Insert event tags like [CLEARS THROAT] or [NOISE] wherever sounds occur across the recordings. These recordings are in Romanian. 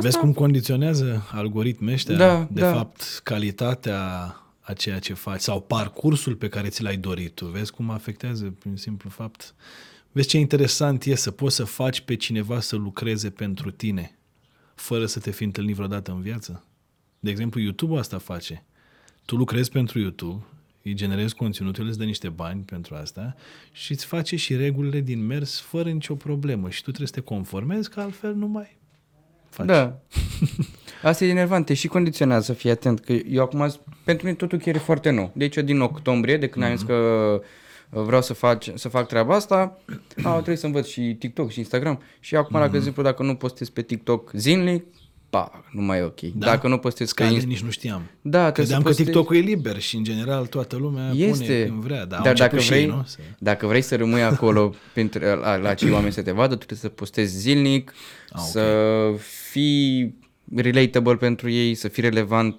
Vezi cum condiționează algoritmii ăștia, Da, de da. fapt, calitatea a ceea ce faci sau parcursul pe care ți l-ai dorit tu. Vezi cum afectează prin simplu fapt. Vezi ce interesant e să poți să faci pe cineva să lucreze pentru tine, fără să te fi întâlnit vreodată în viață. De exemplu, YouTube asta face. Tu lucrezi pentru YouTube, îi generezi conținutul, îți dă niște bani pentru asta și îți face și regulile din mers fără nicio problemă și tu trebuie să te conformezi, că altfel nu mai faci. Da. [LAUGHS] Asta e enervant, te și condiționează, fii atent, că eu acum, pentru mine totul chiar e foarte nou. Deci eu din octombrie, de când am zis că uh, vreau să fac, să fac treaba asta, [CLEARS THROAT] a, trebuie să învăț și TikTok și Instagram. Și acum, dacă, de exemplu, dacă nu postez pe TikTok zilnic, pa, nu mai e ok. Da? Dacă nu postez pe Scade, Insta... nici nu știam. Da, trebuie Credeam să că postezi... TikTok-ul e liber și în general toată lumea pune Este, când vrea. Dar, au dar dacă început și vrei, ei, nu? Să... dacă vrei să rămâi acolo [LAUGHS] pentru, la, la cei oameni să te vadă, tu trebuie să postezi zilnic, Ah, ok. să fii relatable pentru ei, să fii relevant,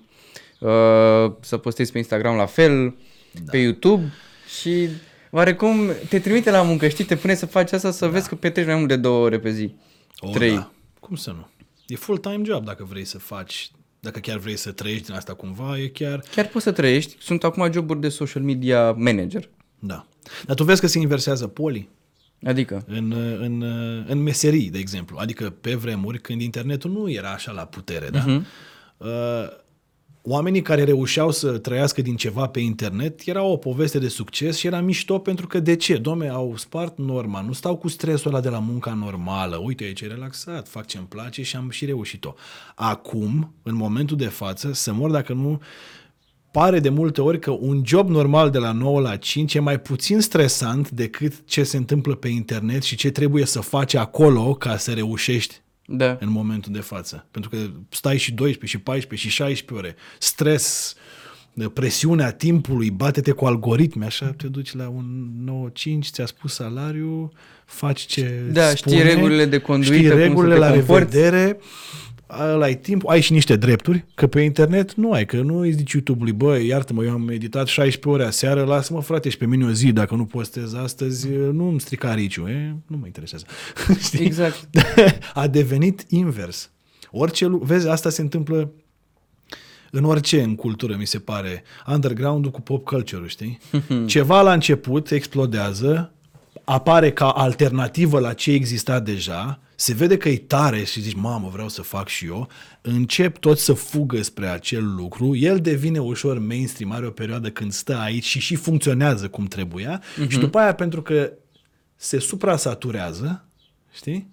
uh, să postezi pe Instagram la fel, da. pe YouTube și oarecum te trimite la muncă, știi, te pune să faci asta să da. vezi că petreci mai mult de două ore pe zi. O, Trei. Da. Cum să nu? E full-time job dacă vrei să faci, dacă chiar vrei să trăiești din asta cumva, e chiar... Chiar poți să trăiești. Sunt acum joburi de social media manager. Da. Dar tu vezi că se inversează polii Adică, în, în, în meserii, de exemplu. Adică pe vremuri, când internetul nu era așa la putere, da? Mhm. Uh, oamenii care reușeau să trăiască din ceva pe internet era o poveste de succes și era mișto pentru că de ce? Domne, au spart norma, nu stau cu stresul ăla de la munca normală. Uite, aici e relaxat, fac ce-mi place și am și reușit-o. Acum, în momentul de față, să mor dacă nu pare de multe ori că un job normal de la 9 la 5 e mai puțin stresant decât ce se întâmplă pe internet și ce trebuie să faci acolo ca să reușești da. în momentul de față. Pentru că stai și 12, și 14, și 16 ore, stres, presiunea timpului, bate-te cu algoritmi, așa te duci la un 9-5, ți-a spus salariu, faci ce Da, îți știi regulile de conduită, știi cum să regulile te la comporți. revedere, ăla ai timp, ai și niște drepturi, că pe internet nu ai, că nu îi zici YouTube-ului, bă, iartă-mă, eu am meditat 16 ore aseară, lasă-mă frate și pe mine o zi, dacă nu postez astăzi, nu îmi strica riciu, e? nu mă interesează. [LAUGHS] Știi? Exact. [LAUGHS] A devenit invers. Orice, lu- vezi, asta se întâmplă în orice în cultură, mi se pare. Underground-ul cu pop culture știi? [LAUGHS] Ceva la început explodează, apare ca alternativă la ce exista deja, se vede că e tare și zici, mamă, vreau să fac și eu, încep tot să fugă spre acel lucru, el devine ușor mainstream, are o perioadă când stă aici și și funcționează cum trebuia uh-huh. și după aia, pentru că se suprasaturează, știi?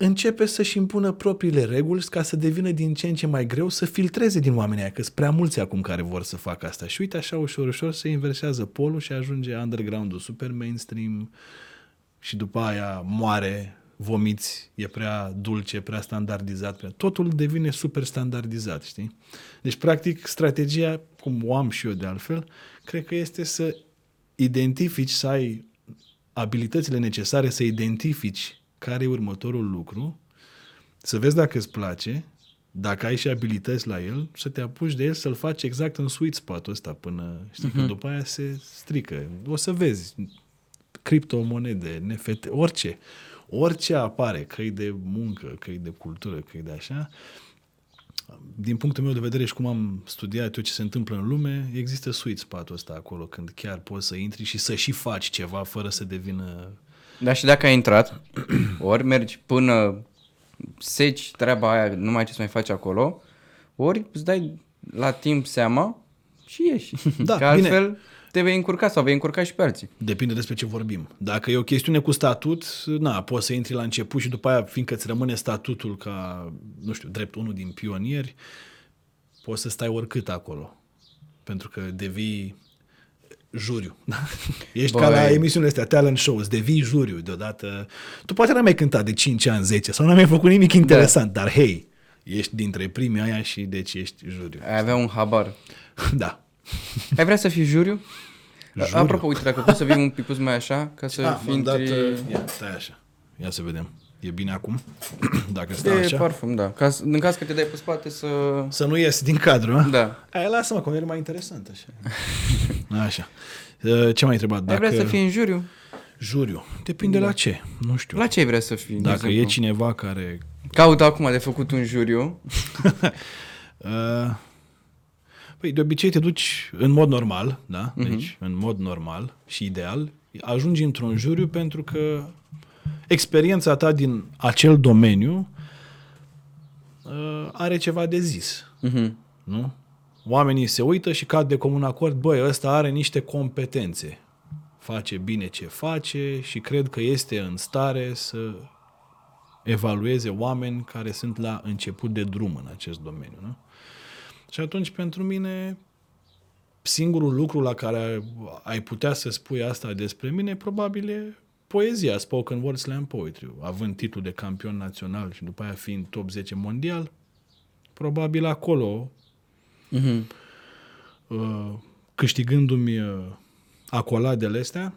Începe să-și impună propriile reguli ca să devină din ce în ce mai greu să filtreze din oamenii aia, că sunt prea mulți acum care vor să facă asta. Și uite așa ușor, ușor se inversează polul și ajunge underground-ul super mainstream și după aia moare, vomiți, e prea dulce, prea standardizat. Prea... Totul devine super standardizat, știi? Deci, practic, strategia, cum o am și eu de altfel, cred că este să identifici, să ai abilitățile necesare să identifici care e următorul lucru, să vezi dacă îți place, dacă ai și abilități la el, să te apuci de el să-l faci exact în sweet spot-ul ăsta până, știi, uh-huh. că după aia se strică. O să vezi criptomonede, NFT, orice. Orice apare, că de muncă, că de cultură, că de așa, din punctul meu de vedere și cum am studiat eu ce se întâmplă în lume, există sweet spot-ul ăsta acolo, când chiar poți să intri și să și faci ceva fără să devină Da, și dacă ai intrat, [CLEARS THROAT] ori mergi până seci treaba aia, nu mai ai ce să mai faci acolo, ori îți dai la timp seama și ieși. [LAUGHS] Da, Că altfel te vei încurca sau vei încurca și pe alții. Depinde despre ce vorbim. Dacă e o chestiune cu statut, na, poți să intri la început și după aia, fiindcă îți rămâne statutul ca, nu știu, drept unul din pionieri, poți să stai oricât acolo. Pentru că devii juriu. [LAUGHS] Ești Băi. ca la emisiunile astea, talent shows, devii juriu deodată. Tu poate n-ai mai cântat de 5 ani, 10 sau n-ai mai făcut nimic interesant, da. dar hei, ești dintre primii aia și deci ești juriu. Ai avea un habar. [LAUGHS] Da. Ai vrea să fii juriu? Juriu. Apropo, uite, dacă poți să vii un pic mai așa, ca să Ah, fii m-am dat, între... uh, Ia, stai așa. Ia să vedem. E bine acum? [CLEARS THROAT] Dacă stai De așa? parfum, da. Ca, să- în caz că te dai pe spate să... Să nu ies din cadru, a? Da. Aia lasă-mă, că e mai interesant așa. [LAUGHS] Așa. Uh, Ce mai întrebat? Ai Dacă... vrea să fii în juriu? Juriu. Depinde da. la ce. Nu știu. La ce ai vrea să fii? de Dacă e exemplu? cineva care Caut acum de făcut un juriu. Uh, [LAUGHS] Păi de obicei te duci în mod normal, da? Deci în mod normal și ideal, ajungi într-un juriu pentru că experiența ta din acel domeniu uh, are ceva de zis, Mhm. nu? Oamenii se uită și cad de comun acord, băi, ăsta are niște competențe, face bine ce face și cred că este în stare să evalueze oameni care sunt la început de drum în acest domeniu, nu? Și atunci, pentru mine, singurul lucru la care ai putea să spui asta despre mine, probabil e poezia, spoken word slam poetry, având titlul de campion național și după aia fiind top 10 mondial, probabil acolo, Mhm. uh, câștigându-mi uh, acoladele astea,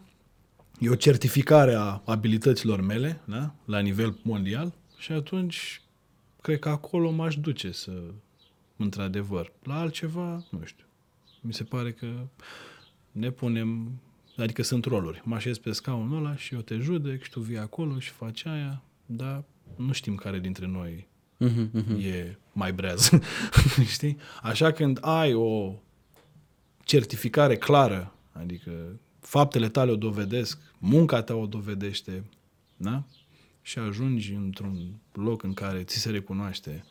e o certificare a abilităților mele, da? la nivel mondial, și atunci cred că acolo m-aș duce să, într-adevăr, la altceva, nu știu. Mi se pare că ne punem, adică sunt roluri. Mă așez pe scaunul ăla și eu te judec și tu vii acolo și faci aia, dar nu știm care dintre noi Mhm, mhm. e mai breaz. [LAUGHS] Știi? Așa când ai o certificare clară, adică faptele tale o dovedesc, munca ta o dovedește, da? Și ajungi într-un loc în care ți se recunoaște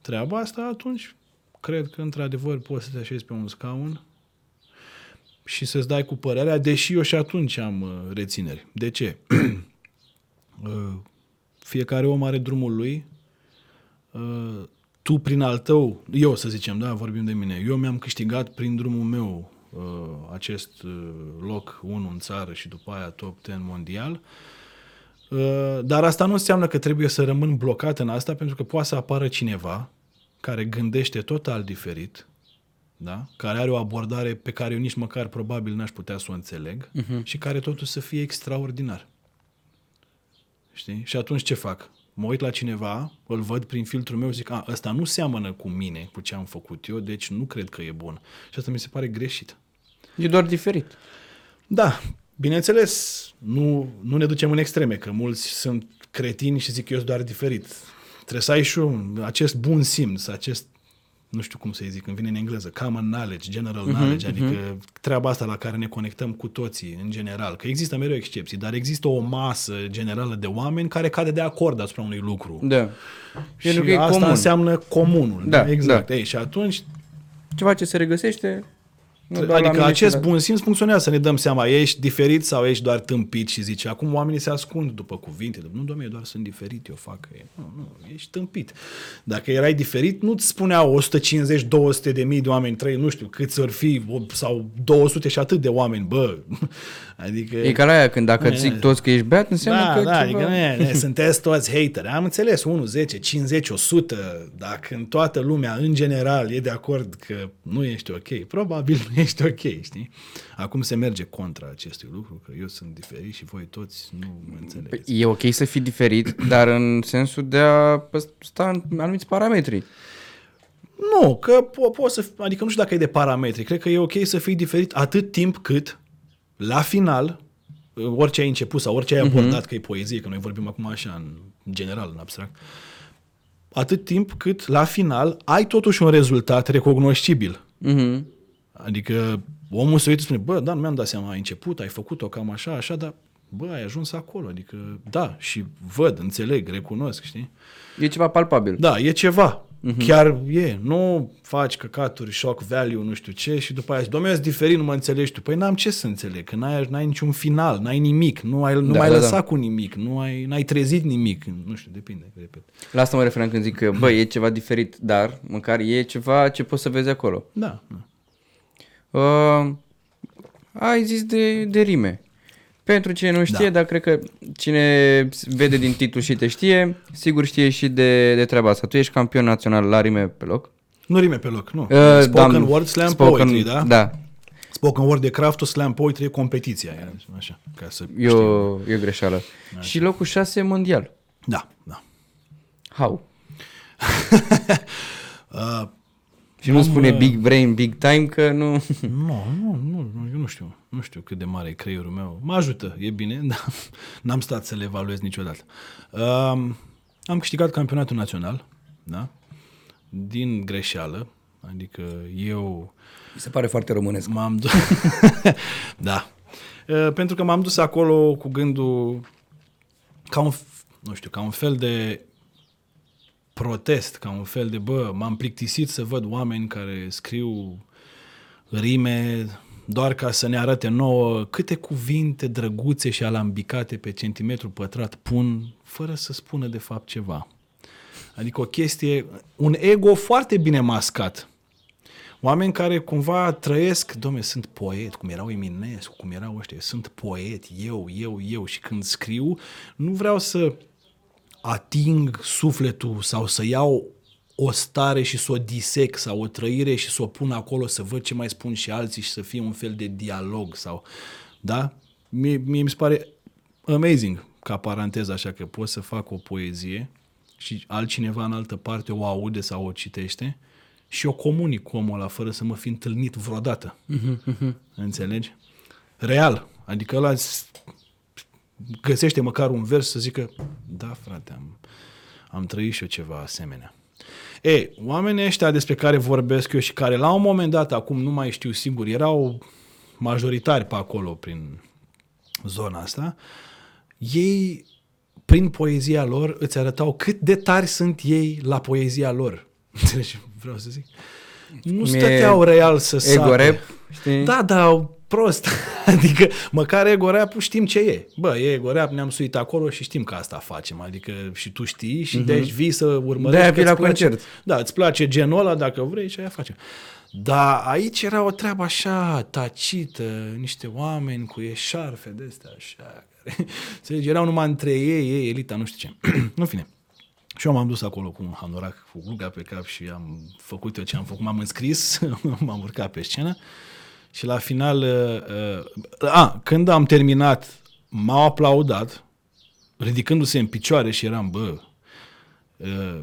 treaba asta, atunci cred că într-adevăr poți să te așezi pe un scaun și să-ți dai cu părerea, deși eu și atunci am uh, rețineri. De ce? [CLEARS THROAT] Uh, Fiecare om are drumul lui, Uh, tu prin al tău, eu să zicem, da, vorbim de mine, eu mi-am câștigat prin drumul meu uh, acest uh, loc 1 în țară și după aia top 10 mondial, uh, dar asta nu înseamnă că trebuie să rămân blocat în asta, pentru că poate să apară cineva care gândește total diferit, da? care are o abordare pe care eu nici măcar probabil n-aș putea să o înțeleg uh-huh. și care totuși să fie extraordinar. Știi? Și atunci ce fac? Mă uit la cineva, îl văd prin filtrul meu și zic, a, ăsta nu seamănă cu mine, cu ce am făcut eu, deci nu cred că e bun. Și asta mi se pare greșit. E doar diferit. Da, bineînțeles, nu, nu ne ducem în extreme, că mulți sunt cretini și zic eu sunt doar diferit. Trebuie să ai și un, acest bun simț, acest, nu știu cum să-i zic, când vine în engleză, common knowledge, general knowledge, adică treaba asta la care ne conectăm cu toții în general. Că există mereu excepții, dar există o masă generală de oameni care cade de acord asupra unui lucru. Da. Și Pentru că e asta comun. înseamnă comunul. Da, exact. da. Ei, și atunci Ceva ce se regăsește nu doar la Adică mine, acest ci la- bun simț funcționează, să ne dăm seama, ești diferit sau ești doar tâmpit și zice, acum oamenii se ascund după cuvinte, nu, domnule, eu doar sunt diferit, eu fac, e, nu, nu, ești tâmpit. Dacă erai diferit, nu-ți spuneau 150, 200 de mii de oameni, trei, nu știu, câți ori fi, o- sau 200 și atât de oameni, bă, [LAUGHS] adică... E ca la aia, când dacă Nu, zic e- toți că ești beat, înseamnă da, că da, ceva... adică nu e, ne, [LAUGHS] sunteți toți hateri. Am înțeles, 1, 10, 50, 100, dacă în toată lumea, în general, e de acord că nu ești ok, probabil nu [LAUGHS] ești ok, știi? Acum se merge contra acestui lucru, că eu sunt diferit și voi toți nu mă înțelegeți. Păi, e ok să fii diferit, [CLEARS THROAT] dar în sensul de a sta în anumiți parametri. Nu, că po- poți să, adică nu știu dacă e de parametri, cred că e ok să fii diferit atât timp cât, la final, orice ai început sau orice ai abordat, că e poezie, că noi vorbim acum așa, în general, în abstract, atât timp cât, la final, ai totuși un rezultat recognoscibil. Mhm. Adică omul se uită și spune, bă, da, nu mi-am dat seama, ai început, ai făcut-o cam așa, așa, dar, bă, ai ajuns acolo, adică, da, și văd, înțeleg, recunosc, știi? E ceva palpabil. Da, e ceva. Chiar e. Nu faci căcaturi, shock value, nu știu ce și după aia zici, domnule, eu sunt diferit, nu mă înțelegi tu. Păi n-am ce să înțeleg, că n-ai, n-ai niciun final, n-ai nimic, nu ai, nu Da, mai da, lăsat da. cu nimic, nu ai, n-ai trezit nimic. Nu știu, depinde, repet. La asta mă referam când zic că, bă, e ceva diferit, dar măcar e ceva ce poți să vezi acolo. Da, da. Uh, ai zis de, de rime. Pentru cine nu știe, Da. dar cred că cine vede din titlu și te știe, sigur știe și de, de treaba asta. Tu ești campion național la rime pe loc. Nu rime pe loc, nu. Uh, spoken da, word, slam spoken- poetry, da? Da, Spoken word de craftul, slam poetry e competiția. e, Așa, ca să e știm. o, e o greșeală. Și locul 6 mondial. Da, da. How? [LAUGHS] Uh, Și nu spune big brain, big time, că nu... Nu, nu, nu, nu, eu nu știu. Nu știu cât de mare e creierul meu. Mă ajută, e bine, [LAUGHS] dar n-am stat să le evaluez niciodată. Um, Am câștigat campionatul național, da? Din greșeală, adică eu Mi se pare foarte românesc. m-am dus... [LAUGHS] da. Uh, Pentru că m-am dus acolo cu gândul ca un, f- nu știu, ca un fel de protest, ca un fel de, bă, m-am plictisit să văd oameni care scriu rime doar ca să ne arate nouă câte cuvinte drăguțe și alambicate pe centimetru pătrat pun, fără să spună de fapt ceva. Adică o chestie, un ego foarte bine mascat. Oameni care cumva trăiesc, domne, sunt poet, cum erau Eminescu, cum erau ăștia, sunt poet, eu, eu, eu și când scriu, nu vreau să ating sufletul sau să iau o stare și să o disec sau o trăire și să o pun acolo să văd ce mai spun și alții și să fie un fel de dialog sau, da? Mie, mie mi se pare amazing ca paranteză așa că pot să fac o poezie și altcineva în altă parte o aude sau o citește și o comunic cu omul ăla fără să mă fi întâlnit vreodată. Înțelegi? Real. Adică ăla s- găsește măcar un vers să zică da, frate, am, am trăit și eu ceva asemenea. E, oamenii ăștia despre care vorbesc eu și care la un moment dat, acum nu mai știu sigur, erau majoritari pe acolo prin zona asta, ei, prin poezia lor, îți arătau cât de tari sunt ei la poezia lor. [LAUGHS] Înțelegi ce vreau să zic? Nu Cum e stăteau real să Ego sape. rap, știi? Da, da, prost. [LAUGHS] adică măcar ego rap știm ce e. Bă, e ego rap, ne-am suit acolo și știm că asta facem. Adică și tu știi și mm-hmm. deci vii să urmărești. De-aia că vii la îți place- concert. Da, îți place genul ăla dacă vrei și aia facem. Dar aici era o treabă așa tacită, niște oameni cu eșarfe de astea așa, care, [LAUGHS] înțelegi, erau numai între ei, ei, elita, nu știu ce. [CLEARS THROAT] în fine. Și eu m-am dus acolo cu un hanorac, cu gluga pe cap și am făcut eu ce am făcut. M-am înscris, [LAUGHS] m-am urcat pe scenă și la final, uh, uh, a, când am terminat, m-au aplaudat, ridicându-se în picioare și eram, bă, uh,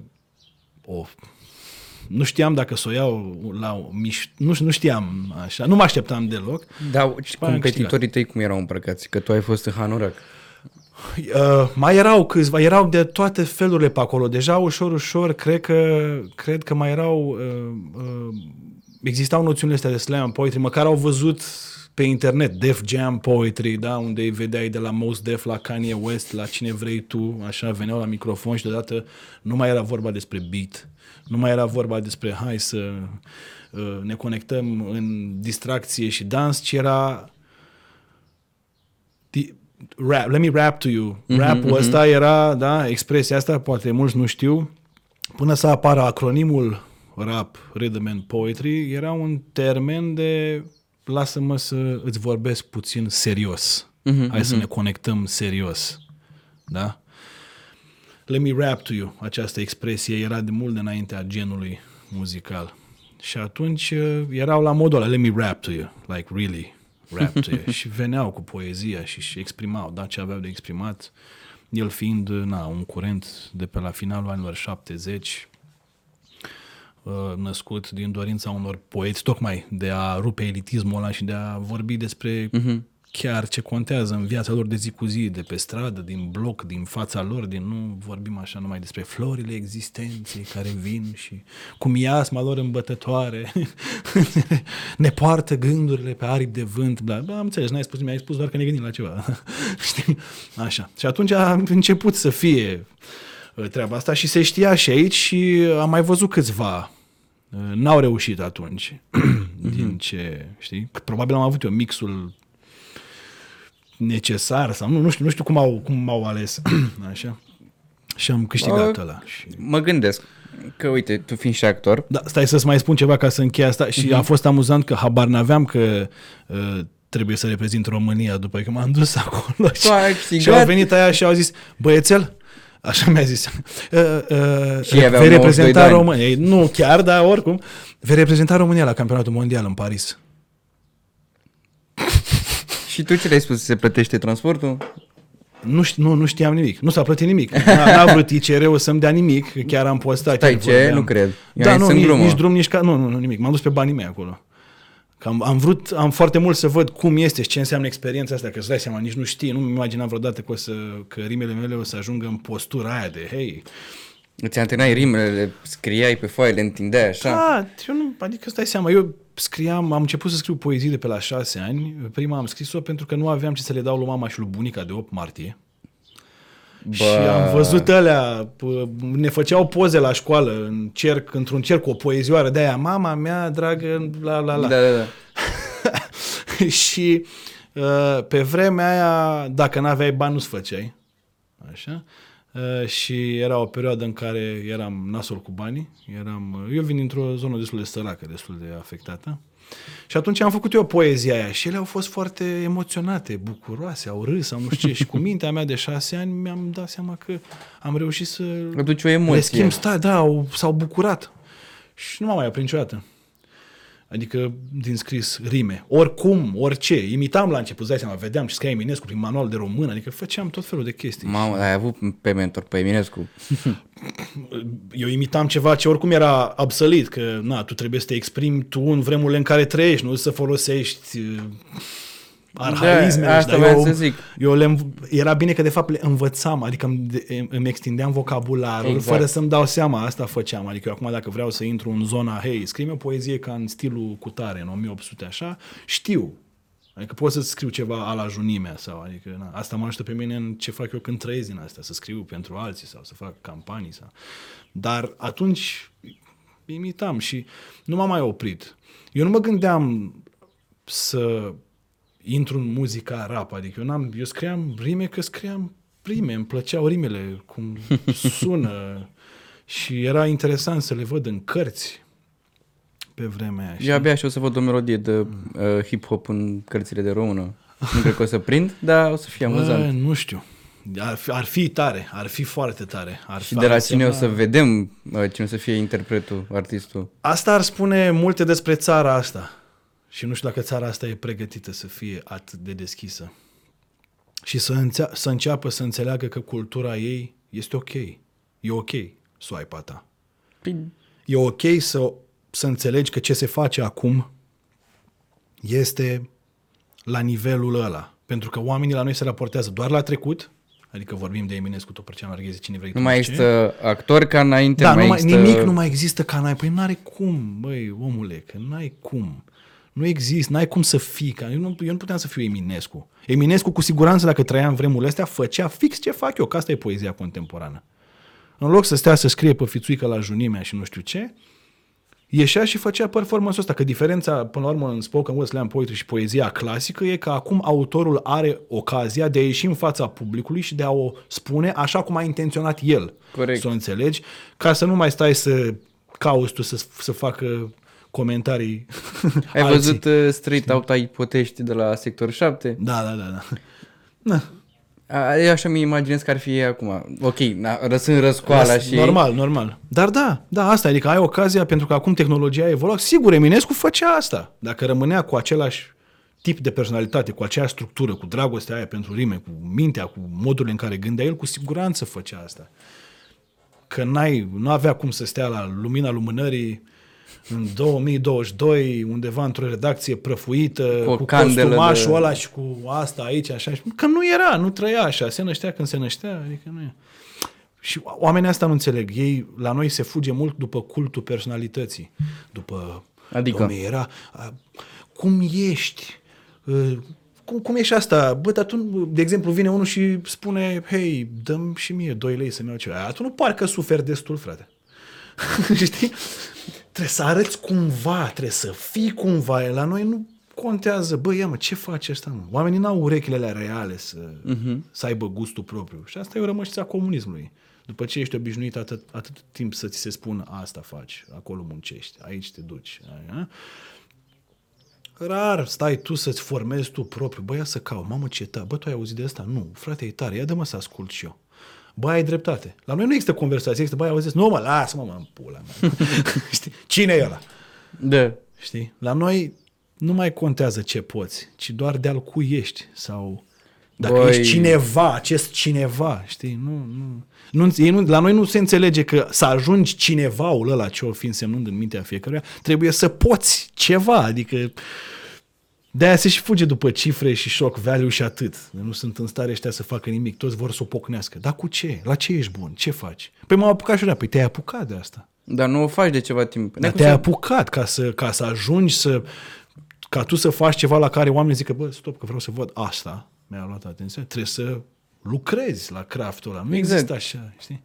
o, nu știam dacă să o iau la o miș... Nu, nu știam așa, nu mă așteptam deloc. Dar pe aia am competitorii tăi cum erau îmbrăcați? Că tu ai fost în Hanorac. Uh, mai erau câțiva, erau de toate felurile pe acolo. Deja ușor, ușor, cred că, cred că mai erau, uh, uh, existau noțiunile astea de slam poetry, măcar au văzut pe internet Def Jam Poetry, da, unde îi vedeai de la Most Def la Kanye West, la cine vrei tu, așa, veneau la microfon și deodată nu mai era vorba despre beat, nu mai era vorba despre hai să uh, ne conectăm în distracție și dans, ci era Di- rap, let me rap to you. Mhm, Rap-ul ăsta era, da, expresia asta, poate mulți nu știu, până să apară acronimul rap, rhythm and poetry, era un termen de lasă-mă să îți vorbesc puțin serios. Mhm, Hai să ne conectăm serios. Da? Let me rap to you. Această expresie era de mult înaintea genului muzical. Și atunci uh, erau la modul ăla, let me rap to you, like really rap to you. [LAUGHS] și veneau cu poezia și, și exprimau, da, ce aveau de exprimat. El fiind, na, un curent de pe la finalul anilor 70, uh, născut din dorința unor poeți, tocmai de a rupe elitismul ăla și de a vorbi despre uh-huh. chiar ce contează în viața lor de zi cu zi, de pe stradă, din bloc, din fața lor, din nu vorbim așa numai despre florile existenței care vin și cu miasma lor îmbătătoare [LAUGHS] ne poartă gândurile pe aripi de vânt. Bla, bla, am înțeles, n-ai spus nimic, ai spus doar că ne gândim la ceva. [LAUGHS] Știi? Așa. Și atunci a început să fie uh, treaba asta și se știa și aici și am mai văzut câțiva Uh, N-au reușit atunci, [CLEARS THROAT] din ce, știi? Că Probabil am avut eu mixul necesar sau nu, nu știu, nu știu cum au, cum m-au ales, [CLEARS THROAT] așa. Și am câștigat Bă, ăla. Și... Mă gândesc că, uite, tu fiind și actor, Da, stai să-ți mai spun ceva ca să închei asta și Mhm. a fost amuzant că habar n-aveam că uh, trebuie să reprezint România după că m-am dus [LAUGHS] acolo și, ai și câștigat. au venit aia și au zis, băiețel, așa mi-a zis, uh, uh, Și ei aveau vei 92 de reprezenta ani. România. Ei, Nu chiar, dar oricum, vei reprezenta România la campionatul mondial în Paris. și tu ce le-ai spus? Se plătește transportul? Nu, ș- nu, nu știam nimic. Nu s-a plătit nimic. N-a, n-a vrut ICR-ul să-mi dea nimic, că chiar am postat. Stai, chiar ce? vorbeam. Nu cred. Eu Da, am nu, zis în nici, glumă. nici drum, nici ca... Nu, nu, nu, nimic. M-am dus pe banii mei acolo. Că am, am vrut, am foarte mult să văd cum este și ce înseamnă experiența asta, că îți dai seama, nici nu știi, nu-mi imaginam vreodată că, o să, că rimele mele o să ajungă în postura aia de, hei, Îți antenai rimele, le scriai pe foaie, le întindeai așa. Da, eu nu, adică îți dai seama, eu scriam, am început să scriu poezii de pe la șase ani. Prima am scris-o pentru că nu aveam ce să le dau lui mama și lui bunica de 8 martie. Bă. Și am văzut alea, pă, ne făceau poze la școală, în cerc, într-un cerc cu o poezioară de aia, mama mea dragă, la la la. Da, da, da. [LAUGHS] și uh, pe vremea aia, dacă n-aveai bani, nu-ți făceai. Așa. Uh, și era o perioadă în care eram nasol cu banii. Eram, eu vin dintr-o zonă destul de săracă, destul de afectată. Și atunci am făcut eu poezia aia și ele au fost foarte emoționate, bucuroase, au râs, au nu știu ce. Și cu mintea mea de șase ani mi-am dat seama că am reușit să Aduci o le emoție. schimb, sta, da, au, s-au bucurat. Și nu m-am mai oprit niciodată. Adică din scris rime. Oricum, orice. Imitam la început, îți dai seama, vedeam și scria Eminescu prin manual de român, adică făceam tot felul de chestii. Mamă, ai avut pe mentor, pe Eminescu. [LAUGHS] Eu imitam ceva ce oricum era absolut, că na, tu trebuie să te exprimi tu în vremurile în care trăiești, nu să folosești uh, arhaismele. Da, asta dar voiam eu, să zic. Eu le, înv- era bine că de fapt le învățam, adică îmi, de- îmi extindeam vocabularul Exact. fără să-mi dau seama, asta făceam. Adică eu acum dacă vreau să intru în zona, hei, scrie o poezie ca în stilul cutare, în 1800 așa, știu. Adică pot să scriu ceva a la junimea sau, adică na, asta mă ajută pe mine în ce fac eu când trăiesc din asta, să scriu pentru alții sau să fac campanii sau... Dar atunci imitam și nu m-am mai oprit. Eu nu mă gândeam să intru în muzica rap, adică eu, n-am, eu scriam rime că scriam rime, îmi plăceau rimele, cum [LAUGHS] sună și era interesant să le văd în cărți pe vremea aia. Eu abia și o să văd o melodie de uh, hip-hop în cărțile de română. Nu cred că o să prind, dar o să fie Bă, amuzant. nu știu. Ar fi, ar fi tare, ar fi foarte tare. Ar Și fi, de la ar cine o însemna- să vedem uh, cine o să fie interpretul, artistul. Asta ar spune multe despre țara asta. Și nu știu dacă țara asta e pregătită să fie atât de deschisă. Și să, înțea- să înceapă să înțeleagă că cultura ei este ok. E ok swipe ta. Păi, E ok să, să înțelegi că ce se face acum este la nivelul ăla. Pentru că oamenii la noi se raportează doar la trecut, adică vorbim de Eminescu, Topărcean, Arghezi, cine vrei nu tu, mai ce. există actori ca înainte, Da, nu mai nu mai, există... nimic nu mai există ca n-ai. Păi n-are cum, băi, omule, că n-ai cum. Nu există, n-ai cum să fii. Ca, eu, nu, eu nu puteam să fiu Eminescu. Eminescu, cu siguranță, dacă trăia în vremurile astea, făcea fix ce fac eu, că asta e poezia contemporană. În loc să stea să scrie pe fițuică la junimea și nu știu ce, ieșea și făcea performance-ul ăsta. Că diferența, până la urmă, în spoken word, slam poetry și poezia clasică e că acum autorul are ocazia de a ieși în fața publicului și de a o spune așa cum a intenționat el. Corect. Să o înțelegi, ca să nu mai stai să cauți tu să, să facă comentarii Ai alții. văzut uh, Straight Outta Ipotești de la Sector 7? Da, da, da. da. Na, A, Eu așa mi imaginez că ar fi ei acum. Ok, na, răsând răscoala și... Normal, normal. Dar da, da, asta, adică ai ocazia, pentru că acum tehnologia a evoluat. Sigur, Eminescu făcea asta. Dacă rămânea cu același tip de personalitate, cu aceeași structură, cu dragostea aia pentru rime, cu mintea, cu modurile în care gândea el, cu siguranță făcea asta. Că n-ai, nu avea cum să stea la lumina lumânării în 2022, undeva într-o redacție prăfuită, Cu o cu candelă costumașul de- ăla și cu asta aici, așa. Că nu era, nu trăia așa. Se năștea când se năștea, adică nu e. Și oamenii asta nu înțeleg. Ei, la noi se fuge mult după cultul personalității. După... Adică? Dom'le, era... A, cum ești? Uh, Cum, cum ești asta? Bă, dar tu, de exemplu, vine unul și spune, hei, dăm și mie 2 lei să-mi iau ceva. Tu nu parcă suferi destul, frate. [LAUGHS] Știi? Trebuie să arăți cumva, trebuie să fii cumva. La noi nu contează. Bă, ia mă, ce face ăsta, mă? Oamenii n-au urechile alea reale să, uh-huh. să aibă gustul propriu. Și asta e o rămășița comunismului. După ce ești obișnuit atât, atât timp să ți se spună asta faci, acolo muncești, aici te duci. Aia. Rar stai tu să-ți formezi tu propriu. Bă, ia să caut. Mamă, ce tare. Bă, tu ai auzit de asta? Nu. Frate, e tare. Ia dă-mă să ascult și eu. Bă, ai dreptate. La noi nu există conversație. Există, bă, ai auzit? Nu, mă, lasă-mă, mă, în pula mea. [LAUGHS] Știi? Cine e ăla? Da. Știi? La noi nu mai contează ce poți, ci doar de-al cui ești sau dacă Băi. ești cineva, acest cineva, știi? Nu, nu. nu, ei nu la noi nu se înțelege că să ajungi cinevaul ăla ce o fi însemnând în mintea fiecăruia, trebuie să poți ceva, adică De-aia se și fuge după cifre și shock value și atât. Nu sunt în stare ăștia să facă nimic, toți vor să o pocnească. Dar cu ce? La ce ești bun? Ce faci? Păi m-am apucat și eu, păi te-ai apucat de asta. Dar nu o faci de ceva timp. Dar N-ai cum te-ai să- apucat ca să, ca să ajungi să... Ca tu să faci ceva la care oamenii zică, bă, stop, că vreau să văd asta. Mi-a luat atenție. Trebuie să lucrezi la craftul ăla. Nu Exact. există așa, știi?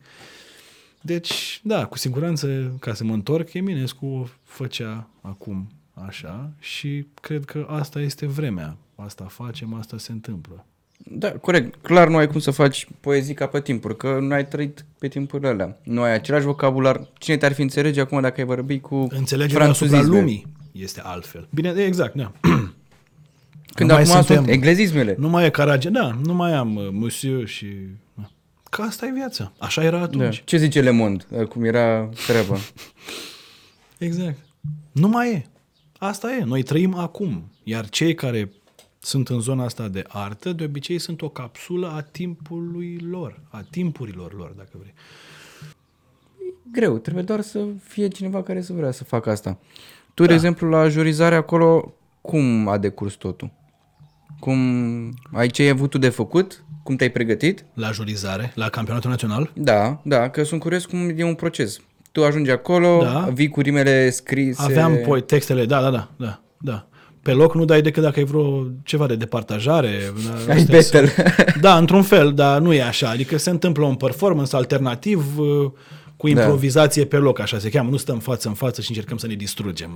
Deci, da, cu siguranță, ca să mă întorc, Eminescu făcea acum așa și cred că asta este vremea. Asta facem, asta se întâmplă. Da, corect. Clar nu ai cum să faci poezii ca pe timpuri, că nu ai trăit pe timpurile alea. Nu ai același vocabular. Cine te-ar fi înțelege acum dacă ai vorbi cu Înțelegerea asupra franțuzisme? lumii este altfel. Bine, exact, da. [CLEARS THROAT] Când Nu mai acum sunt suntem- englezismele. Nu mai e Carage, da, nu mai am uh, monsieur și... Că asta e viața. Așa era Da. atunci. Ce zice Le Monde? Cum era treaba? [LAUGHS] Exact. Nu mai e. Asta e. Noi trăim acum. Iar cei care sunt în zona asta de artă, de obicei sunt o capsulă a timpului lor, a timpurilor lor, dacă vrei. Greu, trebuie doar să fie cineva care să vrea să facă asta. Tu, de exemplu, la jurizare acolo, cum a decurs totul? Cum ai ce ai avut tu de făcut? Cum te-ai pregătit? La jurizare, la campionatul național, Da, da, că sunt curios cum e un proces. Tu ajungi acolo, Da. vii cu rimele scrise. aveam poi textele, da, da, da, da, da. Pe loc nu dai decât dacă ai vreo ceva de departajare. da, Ai astea sunt- battle. [LAUGHS] Da, într-un fel, dar nu e așa. Adică se întâmplă un performance alternativ uh, cu Da. improvizație pe loc, așa se cheamă. Nu stăm față în față și încercăm să ne distrugem.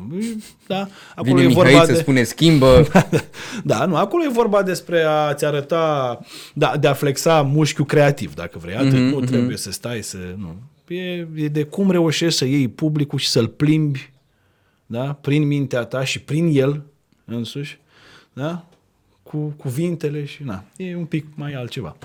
Da, acolo Vine e vorba Mihai să de... spune schimbă. [LAUGHS] Da, nu, acolo e vorba despre a-ți arăta, da, de a flexa mușchiul creativ, dacă vrei. Atât, Mhm, nu trebuie să stai să... Nu. E, e de cum reușești să iei publicul și să-l plimbi, da, prin mintea ta și prin el însuși, da, cu cuvintele și, na, e un pic mai altceva.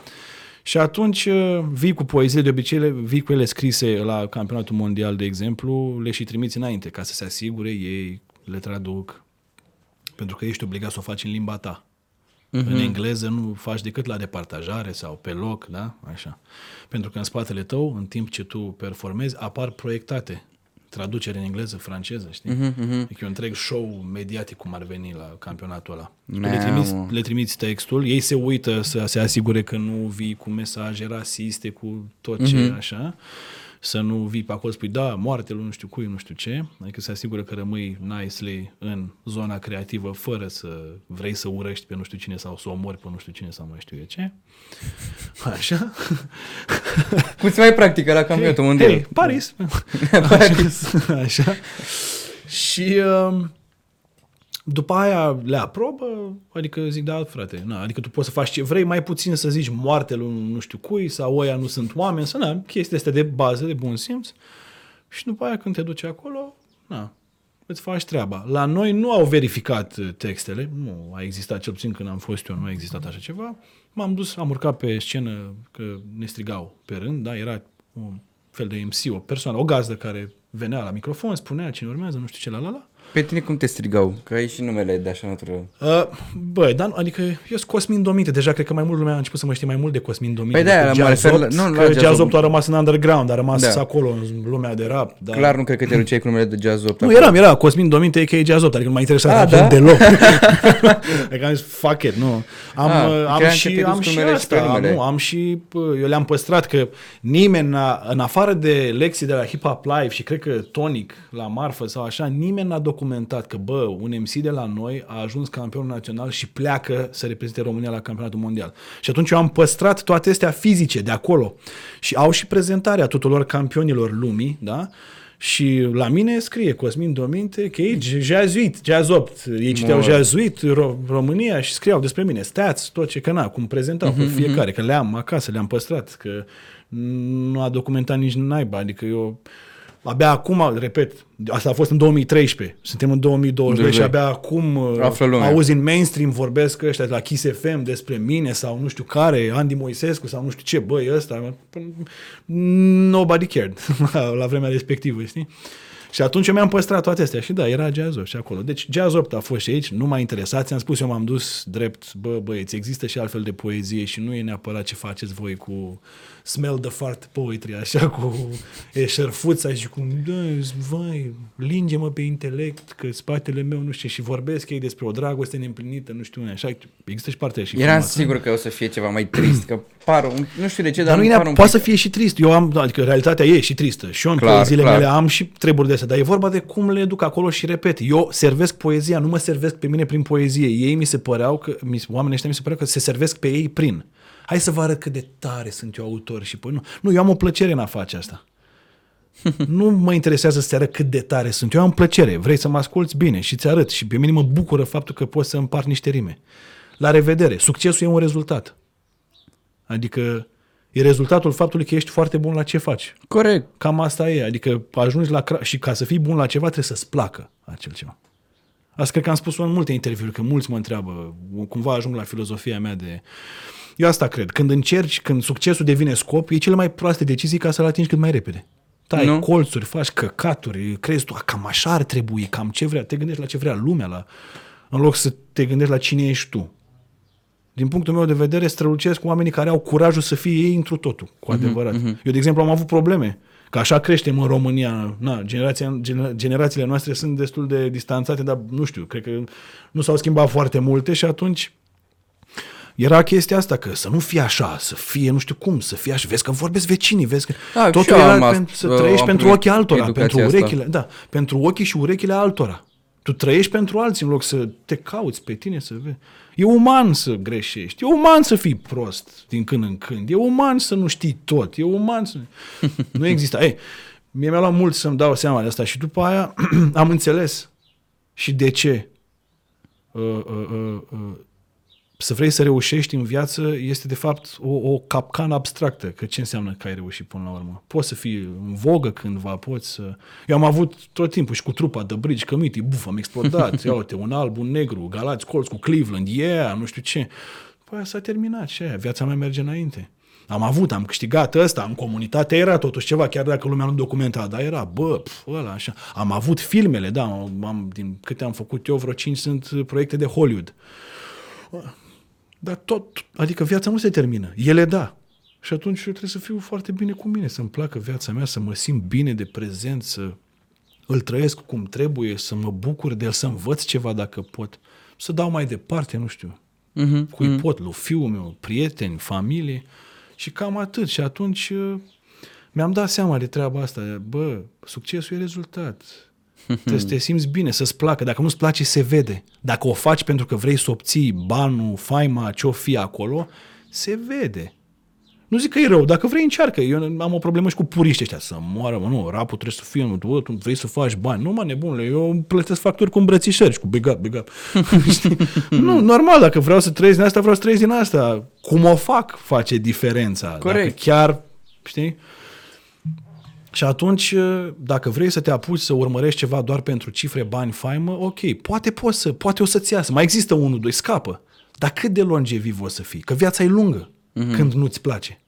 Și atunci uh, vii cu poezie, de obicei le- vii cu ele scrise la campionatul mondial, de exemplu, le și trimiți înainte, ca să se asigure ei, le traduc, pentru că ești obligat să o faci în limba ta. Mhm. Mm-hmm. În engleză nu faci decât la departajare sau pe loc, da? Așa. Pentru că în spatele tău, în timp ce tu performezi, apar proiectate. Traducere în engleză, franceză, știi? Mhm, Mm-hmm. Adică e un întreg show mediatic cum ar veni la campionatul ăla. Tu Neamă. le, trimiți, le trimiți textul, ei se uită să se asigure că nu vii cu mesaje rasiste, cu tot ce Mhm. mm-hmm. așa, să nu vii pe acolo, spui da, moarte lui nu știu cui, nu știu ce, adică se asigură că rămâi nicely în zona creativă fără să vrei să urăști pe nu știu cine sau să omori pe nu știu cine sau mai știu eu ce. Așa. [LAUGHS] Cum se mai practică la campionatul mondial? Hey, Paris. [LAUGHS] Paris. Așa. Și um, după aia le aprobă, adică zic, da, frate, na, adică tu poți să faci ce vrei, mai puțin să zici moarte lui nu știu cui sau ăia nu sunt oameni, să na, chestii astea de bază, de bun simț. Și după aia când te duci acolo, na, îți faci treaba. La noi nu au verificat uh, textele, nu a existat, cel puțin când am fost eu, nu a existat așa ceva. M-am dus, am urcat pe scenă, că ne strigau pe rând, da, era un fel de MC, o persoană, o gazdă care venea la microfon, spunea cine urmează, nu știu ce, la la la. Pe tine cum te strigau? Că ai și numele de așa natură. Uh, băi, dar adică eu sunt Cosmin Domite, deja cred că mai mult lumea a început să mă știe mai mult de Cosmin Domite. Păi de-aia decât mă Jazz refer la- Opt, nu, la că Jazz Jazz Opt. 8 a rămas în underground, a rămas Da. acolo în lumea de rap. Dar... Clar nu cred că te [CLEARS THROAT] duceai cu numele de Jazz 8. Nu, eram, era Cosmin Dominte, a.k.a. Jazz 8, adică nu m-a interesat Ah, absolut da? deloc. [LAUGHS] [LAUGHS] adică am zis, fuck it, nu. Am, Ah, uh, am cream că și, te duci am cu și numele și pe asta, numele. nu, am și, pă, eu le-am păstrat că nimeni, n-a, în afară de lecții de la Hip Hop Live și cred că Tonic la Marfă sau așa, nimeni n-a documentat că, bă, un MC de la noi a ajuns campion național și pleacă să reprezinte România la campionatul mondial. Și atunci eu am păstrat toate astea fizice de acolo și au și prezentarea tuturor campionilor lumii, da? Și la mine scrie Cosmin Dominte că e jazuit, jazz 8. Ei citeau Mă. jazuit Ro- România și scriau despre mine, stats, tot ce că na, cum prezentau pe fiecare, că le-am acasă, le-am păstrat, că nu a documentat nici naiba, adică eu abia acum, repet, asta a fost în 2013, suntem în 2022 și abia acum uh, Află lumea. auzi în mainstream vorbesc ăștia la Kiss FM despre mine sau nu știu care, Andy Moisescu sau nu știu ce, băi, ăsta, nobody cared [LAUGHS] la vremea respectivă, știi? Și atunci eu mi-am păstrat toate astea și da, era jazz și acolo. Deci jazz 8 a fost și aici, nu m-a interesat, ți-am spus, eu m-am dus drept, bă, băieți, există și altfel de poezie și nu e neapărat ce faceți voi cu smell the fart poetry, așa, cu eșerfuța și cu, da, vai, linge-mă pe intelect, că spatele meu, nu știu, și vorbesc ei despre o dragoste neîmplinită, nu știu, așa, există și partea și Eram frumoasă. sigur că o să fie ceva mai trist, că par, un- nu știu de ce, dar, Dar nu îmi e par nea- un poate pic- să fie și trist. Eu am, adică realitatea e și tristă. Și eu în Clar, poeziile clar. mele am și treburi de astea, dar e vorba de cum le duc acolo și repet. Eu servesc poezia, nu mă servesc pe mine prin poezie. Ei mi se păreau că, mi- oamenii ăștia mi se păreau că se servesc pe ei prin. Hai să vă arăt cât de tare sunt eu autor și păi nu. Nu, eu am o plăcere în a face asta. [LAUGHS] nu mă interesează să-ți arăt cât de tare sunt. Eu am plăcere. Vrei să mă asculți? Bine. Și ți arăt. Și pe mine mă bucură faptul că poți să împart niște rime. La revedere. Succesul e un rezultat. Adică e rezultatul faptului că ești foarte bun la ce faci. Corect. Cam asta e. Adică ajungi la... Cra- și ca să fii bun la ceva trebuie să-ți placă acel ceva. Asta cred că am spus-o în multe interviuri, că mulți mă întreabă, cumva ajung la filozofia mea de... Eu asta cred. Când încerci, când succesul devine scop, e cele mai proaste decizii ca să-l atingi cât mai repede. Tai Nu? colțuri, faci căcaturi, crezi tu, "A, cam așa ar trebui, cam ce vrea, te gândești la ce vrea lumea, la... în loc să te gândești la cine ești tu. Din punctul meu de vedere, strălucesc cu oamenii care au curajul să fie ei întru totul, cu adevărat. Eu, de exemplu, am avut probleme. Că așa creștem în România. Na, generația, gener- generațiile noastre sunt destul de distanțate, dar nu știu, cred că nu s-au schimbat foarte multe și atunci era chestia asta, că să nu fie așa, să fie nu știu cum, să fie așa. Vezi că vorbesc vecinii, vezi că Da, și totul eu era am as- pentru, să am trăiești pentru primit ochii altora, pentru educația asta. urechile, da, pentru ochii și urechile altora. Tu trăiești pentru alții în loc să te cauți pe tine să vezi. E uman să greșești, e uman să fii prost din când în când, e uman să nu știi tot, e uman să... [LAUGHS] nu există. Ei, mie mi-a luat mult să-mi dau seama de asta și după aia [CLEARS THROAT] am înțeles și de ce uh, uh, uh, uh, să vrei să reușești în viață este de fapt o, o capcană abstractă. Că ce înseamnă că ai reușit până la urmă? Poți să fii în vogă cândva, poți să... Eu am avut tot timpul și cu trupa The Bridge Committee, buf, am explodat, [LAUGHS] ia uite, un alb, un negru, Galați Colț cu Cleveland, yeah, nu știu ce. Păi s-a terminat și aia, viața mea merge înainte. Am avut, am câștigat ăsta, în comunitate era totuși ceva, chiar dacă lumea nu documenta, dar era, bă, pf, ăla, așa. Am avut filmele, da, am, am, din câte am făcut eu, vreo cinci sunt proiecte de Hollywood. Dar tot, adică viața nu se termină. Ele da. Și atunci eu trebuie să fiu foarte bine cu mine, să-mi placă viața mea, să mă simt bine de prezent, să îl trăiesc cum trebuie, să mă bucur de el, să învăț ceva dacă pot, să dau mai departe, nu știu, Mhm. cui pot, lui fiul meu, prieteni, familie și cam atât. Și atunci uh, mi-am dat seama de treaba asta. Bă, succesul e rezultat. Trebuie să te simți bine, să-ți placă. Dacă nu-ți place, se vede. Dacă o faci pentru că vrei să obții banul, faima, ce-o fi acolo, se vede. Nu zic că e rău, dacă vrei încearcă. Eu am o problemă și cu puriști ăștia, să moară, mă, nu, rapul trebuie să fie, mă, tu, tu vrei să faci bani. Nu, mă, nebunule, eu plătesc facturi cu îmbrățișări și cu big up, big up. Știi? [LAUGHS] nu, normal, dacă vreau să trăiesc din asta, vreau să trăiesc din asta. Cum o fac face diferența. Corect. Dacă chiar, știi? Și atunci, dacă vrei să te apuci să urmărești ceva doar pentru cifre, bani, faimă, ok, poate poți să, poate o să-ți iasă. Mai există unul, doi, scapă. Dar cât de longeviv o să fii? Că viața e lungă mm-hmm. când nu-ți place.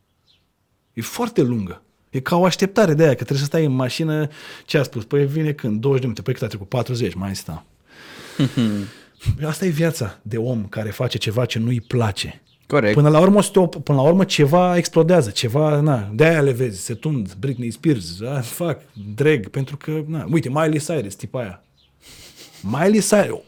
E foarte lungă. E ca o așteptare de aia, că trebuie să stai în mașină, ce a spus? Păi vine când? 20 de minute, păi cât a trecut? 40, mai sta. [LAUGHS] Asta e viața de om care face ceva ce nu-i place. Corect. Până la urmă, o să te op- până la urmă ceva explodează, ceva, na, de aia le vezi, se tund, Britney Spears, a, fac, drag, pentru că, na, uite, Miley Cyrus, tipa aia. Miley Cyrus,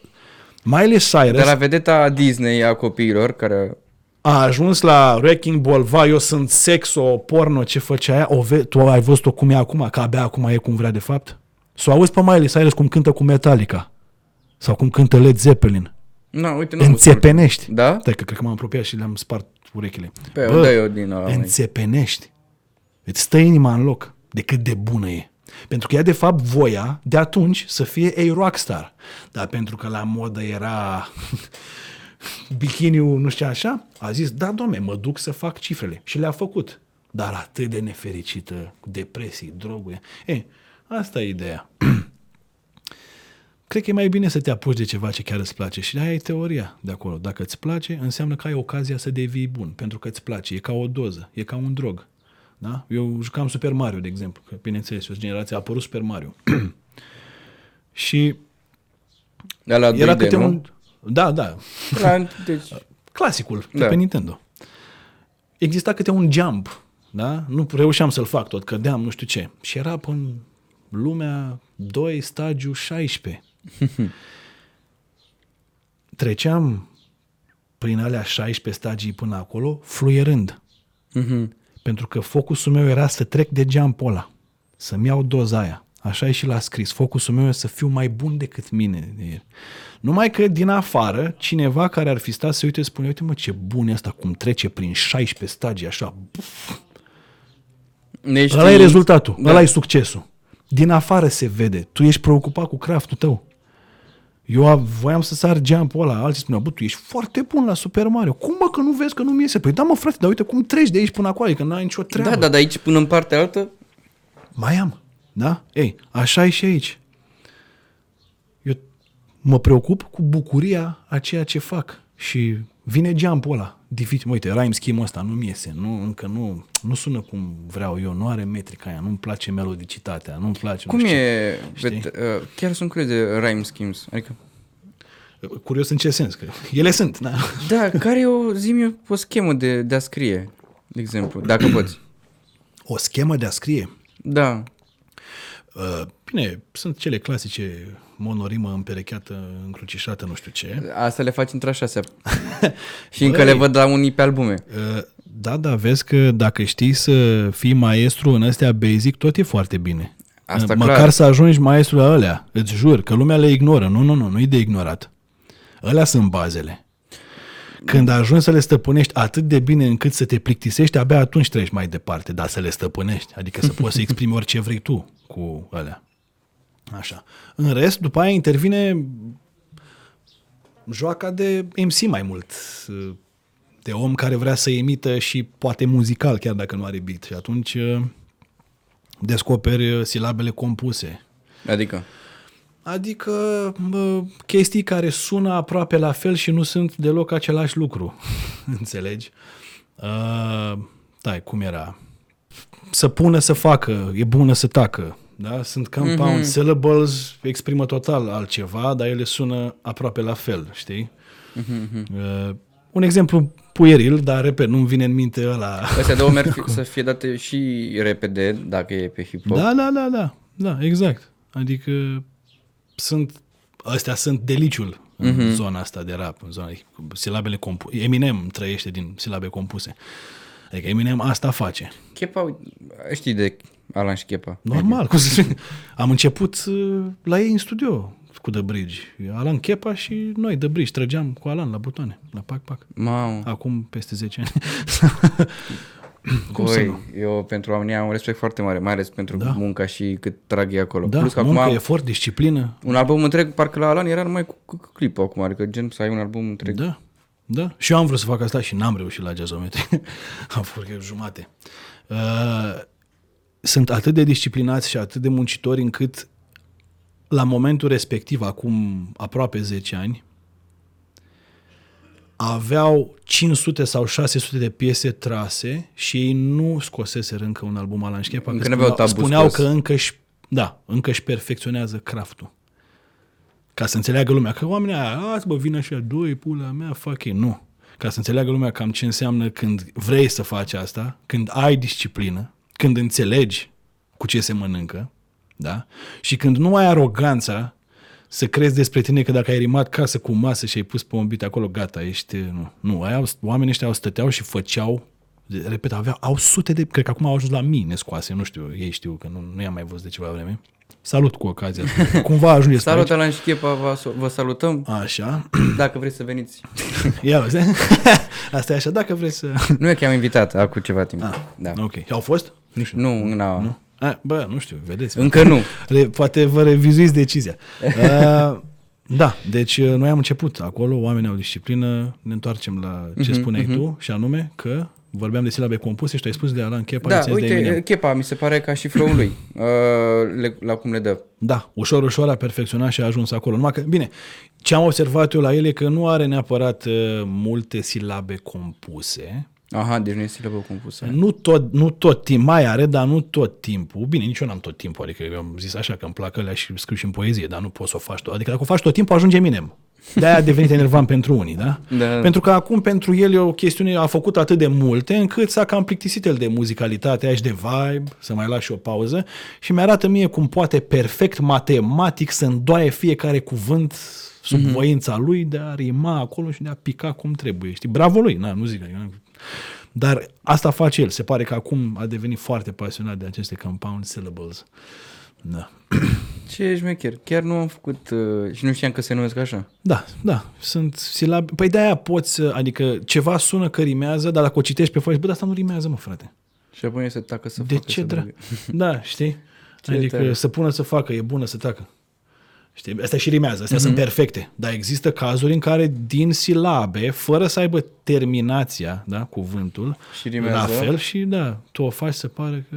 Miley Cyrus De la vedeta Disney a copiilor, care... a ajuns la Wrecking Ball, va, eu sunt sexo, porno, ce făcea aia, o ve- tu ai văzut-o cum e acum, că abia acum e cum vrea de fapt? Să o auzi pe Miley Cyrus cum cântă cu Metallica sau cum cântă Led Zeppelin. Nu, uite, nu am Înțepenești. Da? Stai că cred că m-am apropiat și le-am spart urechile. Pe, Bă, dă eu din ăla, măi. înțepenești. Îți stă inima în loc de cât de bună e. Pentru că ea de fapt voia de atunci să fie a rockstar. Dar pentru că la modă era [LAUGHS] bikiniul, nu știu așa, a zis, da, domne, mă duc să fac cifrele. Și le-a făcut. Dar atât de nefericită, cu depresii, droguri. E, asta e ideea. [CLEARS THROAT] Cred că e mai bine să te apuci de ceva ce chiar îți place și aia e teoria de acolo. Dacă îți place, înseamnă că ai ocazia să devii bun, pentru că îți place. E ca o doză, e ca un drog. Da? Eu jucam Super Mario, de exemplu, că bineînțeles, eu sunt generația a apărut Super Mario. [CLEARS THROAT] Și Da, la era 2D, câte nu? un... Da, da, La, [LAUGHS] deci, clasicul de Da. pe Nintendo. Exista câte un jump, da? Nu reușeam să-l fac tot, cădeam, nu știu ce. Și era până lumea 2, stagiu 16. [LAUGHS] Treceam prin alea 16 stagii până acolo, fluierând. mhm. Pentru că focusul meu era să trec de jump ăla, să-mi iau doza aia. Așa e și l-a scris. Focusul meu e să fiu mai bun decât mine. E- Numai că din afară, cineva care ar fi stat să uite, spune, uite mă, ce bun e asta, cum trece prin 16 stagii, așa. Buf, Deci, ăla e rezultatul, Da. ăla e succesul. Din afară se vede. Tu ești preocupat cu craftul tău. Eu a- voiam să sar jump-ul ăla, alții spuneau, bă, tu ești foarte bun la Super Mario. Cum mă că nu vezi că nu mi iese? Păi da mă frate, dar uite cum treci de aici până acolo, că n-ai nicio treabă. Da, da, de aici până în partea altă, Mai am, da? Ei, așa e și aici. Eu mă preocup cu bucuria a ceea ce fac și vine geampul ăla. Dificil, uite, rhyme scheme ăsta nu-mi iese, nu, încă nu, nu sună cum vreau eu, nu are metrica aia, nu-mi place melodicitatea, nu-mi place, cum nu știu e, știi? vet, uh, chiar sunt curios de rhyme schemes, adică, ce. Curios în ce sens, că ele sunt, da. da, care e o, zi o schemă de, de a scrie, de exemplu, dacă poți. O schemă de a scrie. Da, Uh, Bine, sunt cele clasice, monorimă împerecheată, încrucișată, nu știu ce. asta le faci într-a șasea. [LAUGHS] și încă le văd la unii pe albume. Uh, Da, da, vezi că dacă știi să fii maestru în astea basic, tot e foarte bine. Asta Măcar clar. să ajungi maestru la alea, îți jur, că lumea le ignoră. Nu, nu, nu, nu e de ignorat. Alea sunt bazele. Când ajungi să le stăpânești atât de bine încât să te plictisești, abia atunci treci mai departe, dar să le stăpânești. Adică să poți să [LAUGHS] exprimi orice vrei tu cu alea. Așa. În rest, după aia intervine joaca de MC mai mult, de om care vrea să emită și poate muzical, chiar dacă nu are beat. Și atunci uh, descoperi uh, silabele compuse. Adică, Adică bă, chestii care sună aproape la fel și nu sunt deloc același lucru. [LAUGHS] Înțelegi? Uh, dai, cum era? Să pună să facă, e bună să tacă. Da? Sunt compound mm-hmm. syllables, exprimă total altceva, dar ele sună aproape la fel, știi? Mm-hmm. Uh, un exemplu pueril, dar repet, nu-mi vine în minte ăla. astea două merg fi- [LAUGHS] să fie date și repede, dacă e pe hip-hop. Da, da, da, da, da, exact. Adică sunt, astea sunt deliciul în Mhm. mm-hmm. zona asta de rap, în zona cu silabele compuse. Eminem trăiește din silabe compuse. Adică Eminem asta face. Chepa, știi de Alan și Chepa. Normal. Cum să spun. Am început uh, la ei în studio cu The Bridge. Alan Chepa și noi, The Bridge, trăgeam cu Alan la butoane, la pac-pac. Mamă, Acum peste 10 ani. [LAUGHS] Cum Băi, să nu? eu pentru oamenii am un respect foarte mare, mai ales pentru Da. munca și cât trag ei acolo. Da, Plus că muncă, acum efort, disciplină. un album întreg, parcă la Alan era numai cu, cu, cu clipul acum, adică gen să ai un album întreg. Da, da. Și eu am vrut să fac asta și n-am reușit la jazzometri. [LAUGHS] am făcut cred, jumate. Uh, sunt atât de disciplinați și atât de muncitori încât la momentul respectiv, acum aproape 10 ani, aveau 500 sau 600 de piese trase și ei nu scoseseră încă un album Alan Șchepa. Încă că n-aveau spuneau, tabu spuneau scos. că încă își, da, încă își perfecționează craftul. Ca să înțeleagă lumea că oamenii aia, azi bă, vin așa, doi, pula mea, fac ei. Nu. Ca să înțeleagă lumea cam ce înseamnă când vrei să faci asta, când ai disciplină, când înțelegi cu ce se mănâncă, da? Și când nu ai aroganța să crezi despre tine că dacă ai rimat casă cu masă și ai pus pe un bit acolo, gata, ești... Nu, nu ai, oamenii ăștia au stăteau și făceau repet, aveau, au sute de, cred că acum au ajuns la mii nescoase, nu știu, ei știu că nu, nu i-am mai văzut de ceva vreme. Salut cu ocazia. asta. [LAUGHS] Cumva ajungeți pe Salut, aici. Alan și Chepa, vă, vă salutăm. Așa. [CLEARS THROAT] Dacă vreți să veniți. [LAUGHS] Ia uite. [LAUGHS] Asta e așa, dacă vreți să... Nu e că am invitat acum ceva timp. Ah, da. Ok. Și au fost? Nu știu. Nu, nu, Nu? A, bă, nu știu, vedeți. încă nu. Re, poate vă revizuiți decizia. [LAUGHS] Uh, da, deci uh, noi am început acolo, oamenii au disciplină, ne întoarcem la ce Mhm, spuneai tu, și anume că vorbeam de silabe compuse și tu ai spus de Alan Chepa, Da, ți-ai zis de uite, Eminem. Chepa mi se pare ca și flow-ul lui, [LAUGHS] uh, le, la cum le dă. Da, ușor, ușor a perfecționat și a ajuns acolo. Numai că, bine, ce am observat eu la el e că nu are neapărat uh, multe silabe compuse, Aha, deci nu e silabă compusă. Nu tot, nu tot timp, mai are, dar nu tot timpul. Bine, nici eu n-am tot timpul, adică eu am zis așa că îmi plac alea și scriu și în poezie, dar nu poți să o faci tot. Adică dacă o faci tot timpul, ajunge minem. De-aia a devenit [LAUGHS] enervant pentru unii, da? Da. Pentru că acum pentru el e o chestiune, a făcut atât de multe încât s-a cam plictisit el de muzicalitate aia și de vibe, să mai lași o pauză și mi-arată mie cum poate perfect matematic să îndoaie fiecare cuvânt sub mm-hmm. voința lui de a rima acolo și de a pica cum trebuie. Știi? Bravo lui, na, nu zic. Adică, Dar asta face el. Se pare că acum a devenit foarte pasionat de aceste compound syllables. Da. Ce șmecher. Chiar nu am făcut uh, și nu știam că se numesc așa. Da, da, sunt silabe. Păi de-aia poți, să- adică ceva sună că rimează, dar dacă o citești pe foaie, bă, dar asta nu rimează, mă, frate. Și apoi să tacă să De facă, ce, să dra? dragă. Da, știi? Ce adică tare. să pună să facă, e bună să tacă. Știi? Astea și rimează, astea Mhm. sunt perfecte. Dar există cazuri în care din silabe, fără să aibă terminația, da, cuvântul, Și rimează. la fel și da, tu o faci să pare că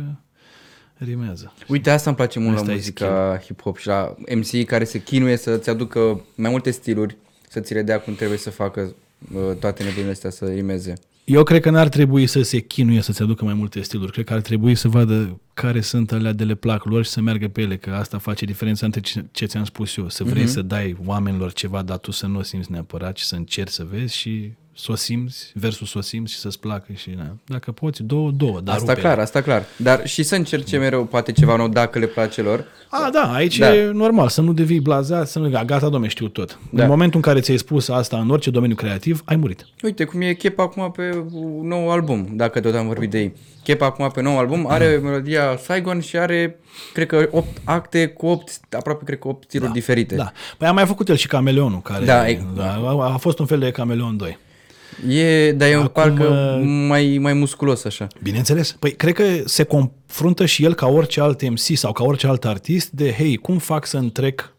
rimează. Uite, asta îmi place mult Asta la e muzica hip-hop și la MC care se chinuie să-ți aducă mai multe stiluri, să ți le dea cum trebuie să facă uh, toate nebunile astea să rimeze. Eu cred că n-ar trebui să se chinuie să-ți aducă mai multe stiluri. Cred că ar trebui să vadă care sunt alea de le plac lor și să meargă pe ele, că asta face diferența între ce, ce ți-am spus eu. Să vrei uh-huh. să dai oamenilor ceva, dar tu să nu o simți neapărat și să încerci să vezi și să o simți versus să o simți și să-ți placă. Și, na. Dacă poți, două, două. Dar asta rupe-le. clar, asta clar. Dar și să încerce mereu poate ceva nou dacă le place lor. A, da, aici Da. da. e normal, să nu devii blazat, să nu gata, domne, știu tot. Da. În momentul în care ți-ai spus asta în orice domeniu creativ, ai murit. Uite cum e Chep acum pe un nou album, dacă tot am vorbit de ei. Chep acum pe nou album are [CLEARS THROAT] melodia Saigon și are, cred că, 8 acte cu 8, aproape cred că 8 stiluri diferite. Da. Păi a mai făcut el și Cameleonul, care Da, e- da, a, a fost un fel de Cameleon 2. E, dar e un Acum, parcă uh, mai, mai musculos așa. Bineînțeles. Păi cred că se confruntă și el ca orice alt MC sau ca orice alt artist de, hei, cum fac să întrec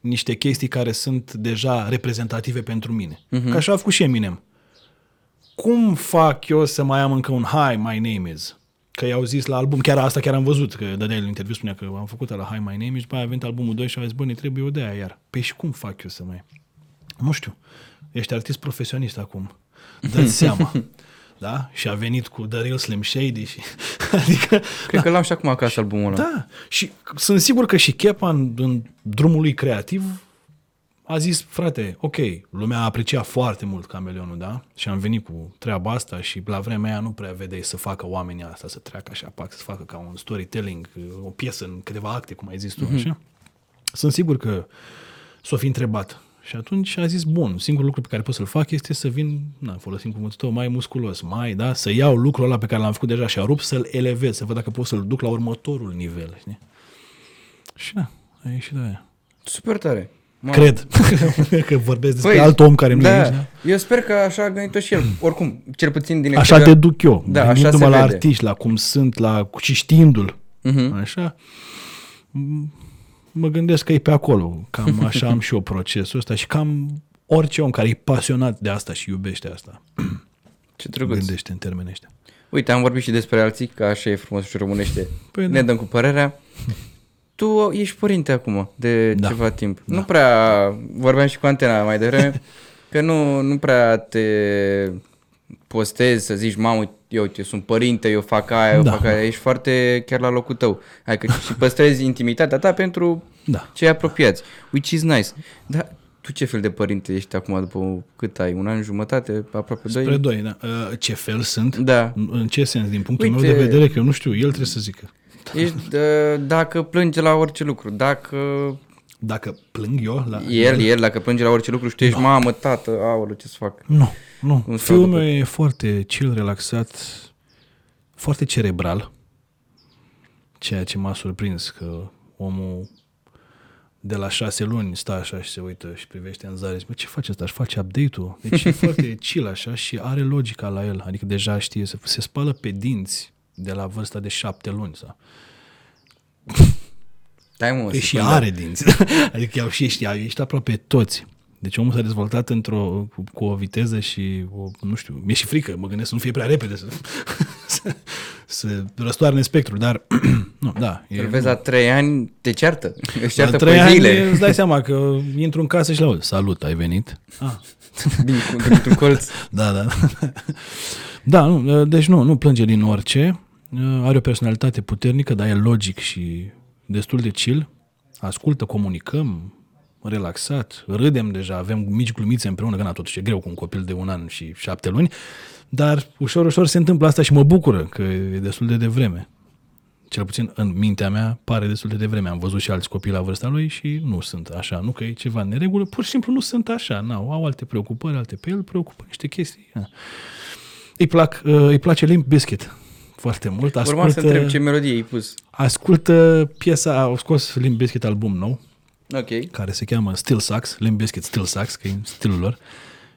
niște chestii care sunt deja reprezentative pentru mine. Uh-huh. Ca așa a făcut și Eminem. Cum fac eu să mai am încă un Hi, my name is? Că i-au zis la album, chiar asta chiar am văzut, că dădea el în interviu, spunea că am făcut la Hi, my name is, după aia a venit albumul 2 și a zis, bă, ne trebuie o de aia iar. Păi și cum fac eu să mai... Nu știu. Ești artist profesionist acum. Dă-ți [LAUGHS] seama. Da? Și a venit cu The Real Slim Shady și... [LAUGHS] Adică... Cred că l-am și acum acasă albumul ăla. Da. Și sunt sigur că și Chepa în, în drumul lui creativ a zis, frate, ok, lumea a apreciat foarte mult Cameleonul, da? Și am venit cu treaba asta și la vremea aia nu prea vedeai să facă oamenii asta, să treacă așa, pac, să facă ca un storytelling, o piesă în câteva acte, cum ai zis tu, așa. Sunt sigur că s-o fi întrebat. Și atunci a zis, bun, singurul lucru pe care pot să-l fac este să vin, na, folosim cuvântul tău, mai musculos, mai, da, să iau lucrul ăla pe care l-am făcut deja și a rupt, să-l elevez, să văd dacă pot să-l duc la următorul nivel, știi? Și da, a ieșit de aia. Super tare. Mă, Cred [LAUGHS] că vorbesc despre alt om care nu da, e aici. Da? Eu sper că așa a gândit și el. Oricum, cel puțin din Așa exterior- deduc eu, Da, da, așa gândindu-mă se la vede. artiști, la cum sunt, la și știindu-l, Mhm. așa, m- mă gândesc că e pe acolo. Cam [LAUGHS] așa am și eu procesul ăsta și cam orice om care e pasionat de asta și iubește asta, [CLEARS THROAT] Ce drăguț. gândește în termeni ăștia. Uite, am vorbit și despre alții, că așa e frumos și românește. Păi ne da. dăm cu părerea. [LAUGHS] Tu ești părinte acum, de Da. ceva timp. Nu prea, vorbeam și cu antena mai devreme, [LAUGHS] că nu, nu prea te postezi să zici, mamă, eu uite, eu sunt părinte, eu fac aia, eu Da. fac aia. Ești foarte chiar la locul tău. Adică și păstrezi intimitatea ta pentru Da. cei apropiați. Which is nice. Dar tu ce fel de părinte ești acum după cât ai? Un an jumătate? Aproape doi? Spre doi, da. Uh, Ce fel sunt? Da. În- În ce sens? Din punctul Uite- meu de vedere, că eu nu știu, el trebuie să zică. Ești, uh, dacă plânge la orice lucru, dacă Dacă plâng eu la... el, el, dacă plânge la orice lucru și tu ești mamă, tată, aoleu, ce să fac? Nu, nu. Un Fiul stau meu e foarte chill, relaxat, foarte cerebral, ceea ce m-a surprins că omul de la șase luni stă așa și se uită și privește în zare. Zice, Bă, ce face asta? Își face update-ul? Deci e foarte [LAUGHS] chill așa și are logica la el. Adică deja știe, se, se spală pe dinți de la vârsta de șapte luni. Sau. Stai mă, o Păi și secundă. are dinți. [LAUGHS] adică i-au și ești, ești aproape toți. Deci omul s-a dezvoltat într-o, cu, cu o viteză și, o, nu știu, mi-e și frică, mă gândesc să nu fie prea repede să, să, [LAUGHS] să răstoarne spectrul, dar, [CLEARS THROAT] nu, da. Îl vezi la trei ani, te ceartă. [LAUGHS] Își la ceartă trei pe ani zile. îți dai seama că intru în casă și la salut, ai venit? Ah, Din, dintr-un colț. da, da. Da, nu, uh, deci nu, nu plânge din orice. Uh, Are o personalitate puternică, dar e logic și destul de chill. Ascultă, comunicăm, relaxat, râdem deja, avem mici glumițe împreună, că na, totuși e greu cu un copil de un an și șapte luni, dar ușor, ușor se întâmplă asta și mă bucură că e destul de devreme. Cel puțin în mintea mea pare destul de devreme. Am văzut și alți copii la vârsta lui și nu sunt așa. Nu că e ceva în neregulă, pur și simplu nu sunt așa. N-au, au alte preocupări, alte pe el preocupă niște chestii. Na. Îi, plac, uh, îi place Limp Bizkit foarte mult. Urma să întreb ce melodie ai pus. ascultă piesa, au scos Limp Bizkit album nou, Ok. care se cheamă Still Sucks, Limp Bizkit Still Sucks, că e stilul lor,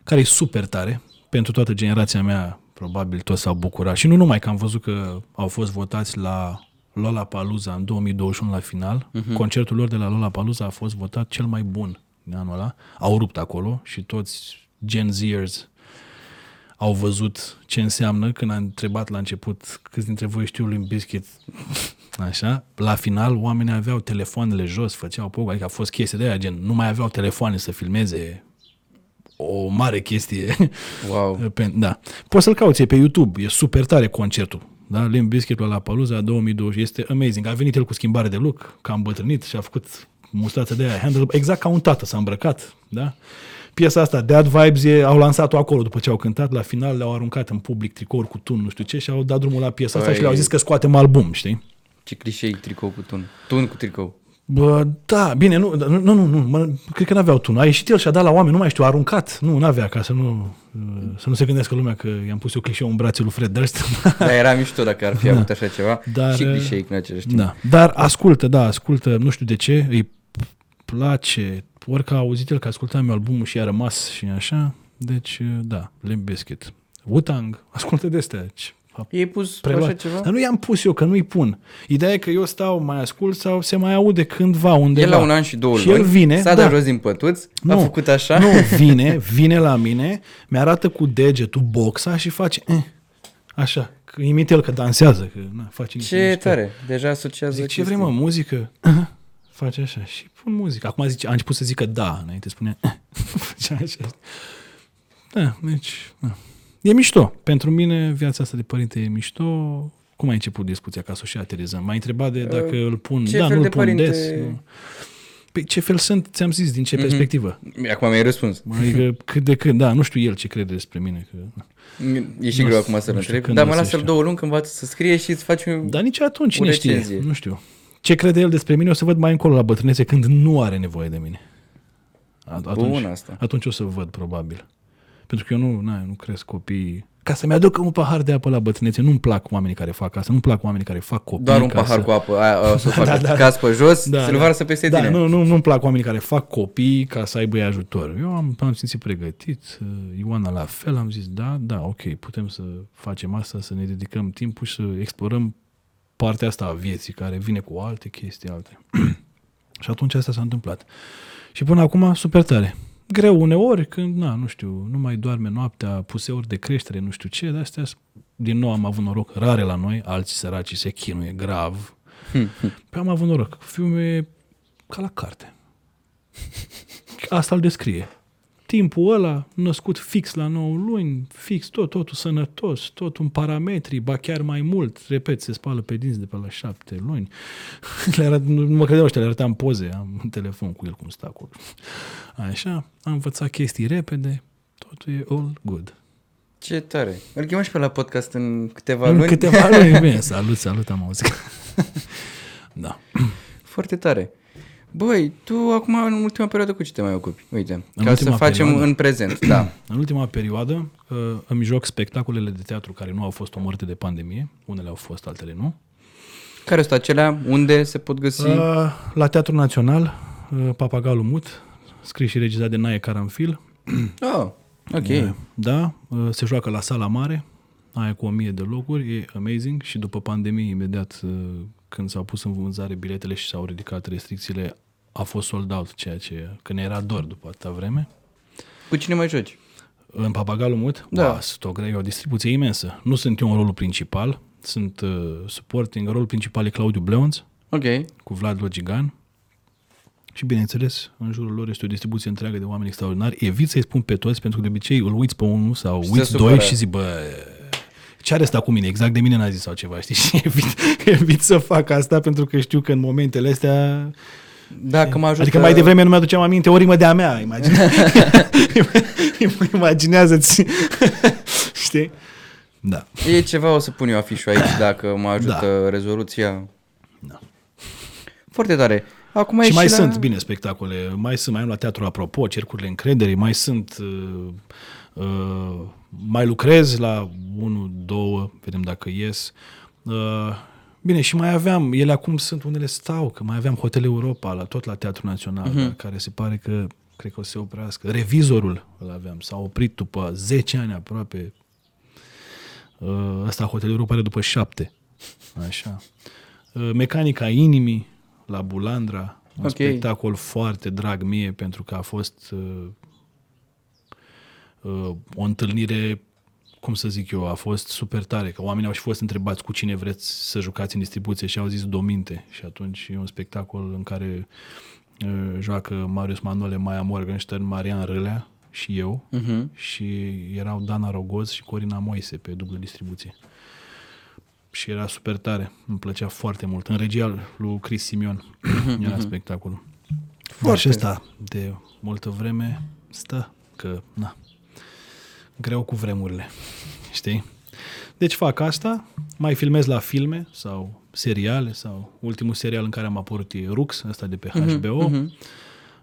care e super tare. Pentru toată generația mea, probabil toți s-au bucurat. Și nu numai că am văzut că au fost votați la Lollapalooza în 2021 la final. Uh-huh. Concertul lor de la Lollapalooza a fost votat cel mai bun din anul ăla. Au rupt acolo și toți Gen Zers au văzut ce înseamnă când am întrebat la început câți dintre voi știu Limp Bizkit [LAUGHS] Așa, la final oamenii aveau telefoanele jos, făceau pogo, adică a fost chestie de aia, gen, nu mai aveau telefoane să filmeze o mare chestie. [LAUGHS] Wow. [LAUGHS] Pe, da. Poți să-l cauți, e pe YouTube, e super tare concertul. Da? Limp Bizkit la Palooza 2020 este amazing. A venit el cu schimbare de look, că a îmbătrânit și a făcut mustață de aia, handle, exact ca un tată s-a îmbrăcat. Da? Piesa asta, Dead Vibes, e, au lansat-o acolo după ce au cântat, la final le-au aruncat în public tricouri cu tun, nu știu ce, și au dat drumul la piesa asta Păi- și le-au zis că scoatem album, știi? Ce clișei tricou cu tun. Tun cu tricou. Bă, da, bine, nu, nu, nu, nu mă, cred că n-aveau tun. A ieșit el și a dat la oameni, nu mai știu, a aruncat. Nu, n-avea, ca să nu, să nu se gândească lumea că i-am pus eu clișeu în brațul lui Fred Durst. [LAUGHS] Dar era mișto dacă ar fi avut așa ceva. Dar, și clișei în același timp. da, dar ascultă, da, ascultă, nu știu de ce, îi place, ori că a auzit el că ascultam eu albumul și a rămas și așa, deci, da, Limp Bizkit. Wu-Tang, [LAUGHS] ascultă de astea. ce- Ei pus preluat. așa ceva? Dar nu i-am pus eu, că nu-i pun. Ideea e că eu stau, mai ascult sau se mai aude cândva undeva. El la un an și două și luni el vine, s-a da. dat jos din pătuț, a Nu, făcut așa. Nu, [LAUGHS] vine, vine la mine, mi-arată cu degetul boxa și face eh, așa, că imit el că dansează, că na, face niște Ce mișcări. tare. Deja asociază Zic, ce chestii. vrei mă, muzică? Aha. [LAUGHS] Face așa și pun muzică. Acum zice, a început să zică da, înainte spunea [LAUGHS] eh. Face așa. Da, deci, da. E mișto. Pentru mine viața asta de părinte e mișto. Cum ai început discuția ca să o și aterizăm? M-ai întrebat de dacă îl pun, Uh, ce da, fel nu de îl pun părinte- des. Nu. Păi ce fel sunt, ți-am zis, din ce Mhm. perspectivă. Acum mi-ai răspuns. Adică [LAUGHS] cât de cât, da, nu știu el ce crede despre mine. Că, E și Nu greu știu- acum să-l nu știu întreb. când Dar o mă să lasă știu. două luni când învață să scrie și îți faci un... dar nici atunci O cine știe, recenzie. nu știu. Ce crede el despre mine o să văd mai încolo la bătrânețe când nu are nevoie de mine. At- Atunci, Bun asta. atunci o să văd probabil. Pentru că eu nu, na, nu cresc copii. Ca să-mi aduc un pahar de apă la bătrânețe, nu-mi plac oamenii care fac asta, nu-mi plac oamenii care fac copii. Doar un ca pahar să... cu apă, aia, o să [LAUGHS] facă Da, da, da. caz pe jos, Da, să-l da. varsă peste da, tine. nu, nu, nu-mi plac oamenii care fac copii ca să aibă ei ajutor. Eu am, am simțit pregătit, uh, Ioana la fel, am zis, da, da, ok, putem să facem asta, să ne dedicăm timpul și să explorăm partea asta a vieții care vine cu alte chestii, alte. [CLEARS THROAT] și atunci asta s-a întâmplat. Și până acum, super tare. Greu uneori, când, na, nu știu, nu mai doarme noaptea, puseuri de creștere, nu știu ce, de astea, din nou am avut noroc, rare la noi, alții săraci se chinuie grav. [LAUGHS] Păi am avut noroc. Fiul meu e ca la carte. Asta îl descrie. Timpul ăla, născut fix la 9 luni, fix tot, totul sănătos, tot un parametri, ba chiar mai mult, repet, se spală pe dinți de pe la 7 luni. [LAUGHS] Le arăt, nu nu mă credeau ăștia, le arătam poze, am un telefon cu el cum stă acolo. Așa, am învățat chestii repede, totul e all good. Ce tare. Îl chemăm și pe la podcast în câteva În luni. câteva luni, [LAUGHS] bine, salut, salut, am auzit. [LAUGHS] da. Foarte tare. Băi, tu acum în ultima perioadă cu ce te mai ocupi? Uite, În ca să ultima facem perioadă? în prezent, [CLEARS THROAT] da. În ultima perioadă uh, îmi joc spectacolele de teatru care nu au fost omorâte de pandemie. Unele au fost, altele nu. Care sunt acelea? Unde se pot găsi? Uh, la Teatrul Național, uh, Papagalul Mut, scris și regizat de Nae Caranfil. [CLEARS THROAT] Oh, ok. Uh, Da, uh, se joacă la Sala Mare, aia cu o mie de locuri, e amazing și după pandemie, imediat uh, când s-au pus în vânzare biletele și s-au ridicat restricțiile, a fost sold out, ceea ce, că ne era dor după atâta vreme. Cu cine mai joci? În Papagalul Mut? Da. Ba, sunt o, gre- e o distribuție imensă. Nu sunt eu în rolul principal, sunt uh, supporting. Rolul principal e Claudiu Bleonț Ok. cu Vlad Logigan. Și bineînțeles, în jurul lor este o distribuție întreagă de oameni extraordinari. Evit să-i spun pe toți, pentru că de obicei îl uiți pe unul sau Și se uiți supără. doi și zic, bă, ce are asta cu mine? Exact de mine n-a zis sau ceva, știi? [LAUGHS] Și evit, evit să fac asta pentru că știu că în momentele astea... Dacă mă ajută... Adică mai devreme nu mi-aduceam aminte o rimă de-a mea, imagine. [LAUGHS] [LAUGHS] imaginează-ți. știi? Da. E ceva, o să pun eu afișul aici dacă mă ajută da. rezoluția. da. Foarte tare. Acum Și e mai și sunt, la... bine, spectacole. Mai sunt, mai am la teatru apropo, cercurile încrederii, mai sunt... Uh, uh, mai lucrez la unul, două, vedem dacă ies. Uh, bine, și mai aveam, ele acum sunt unele stau, că mai aveam Hotel Europa, la, tot la Teatrul Național, uh-huh. care se pare că cred că o să se oprească. Revizorul îl aveam, s-a oprit după 10 ani aproape. Uh, ăsta Hotel Europa are după 7. Așa. Uh, Mecanica inimii la Bulandra, un Ok. spectacol foarte drag mie pentru că a fost uh, uh, o întâlnire, cum să zic eu, a fost super tare, că oamenii au și fost întrebați cu cine vreți să jucați în distribuție și au zis Dominte și atunci e un spectacol în care uh, joacă Marius Manole, Maia Morgenstern, Marian Râlea și eu Uh-huh. și erau Dana Rogoz și Corina Moise pe dublă distribuție. Și era super tare, îmi plăcea foarte mult. În regia lui Chris Simion era spectacolul. Dar și ăsta de multă vreme stă că, na, greu cu vremurile, știi? Deci fac asta, mai filmez la filme sau seriale sau ultimul serial în care am apărut e Rux, ăsta de pe HBO, mhm.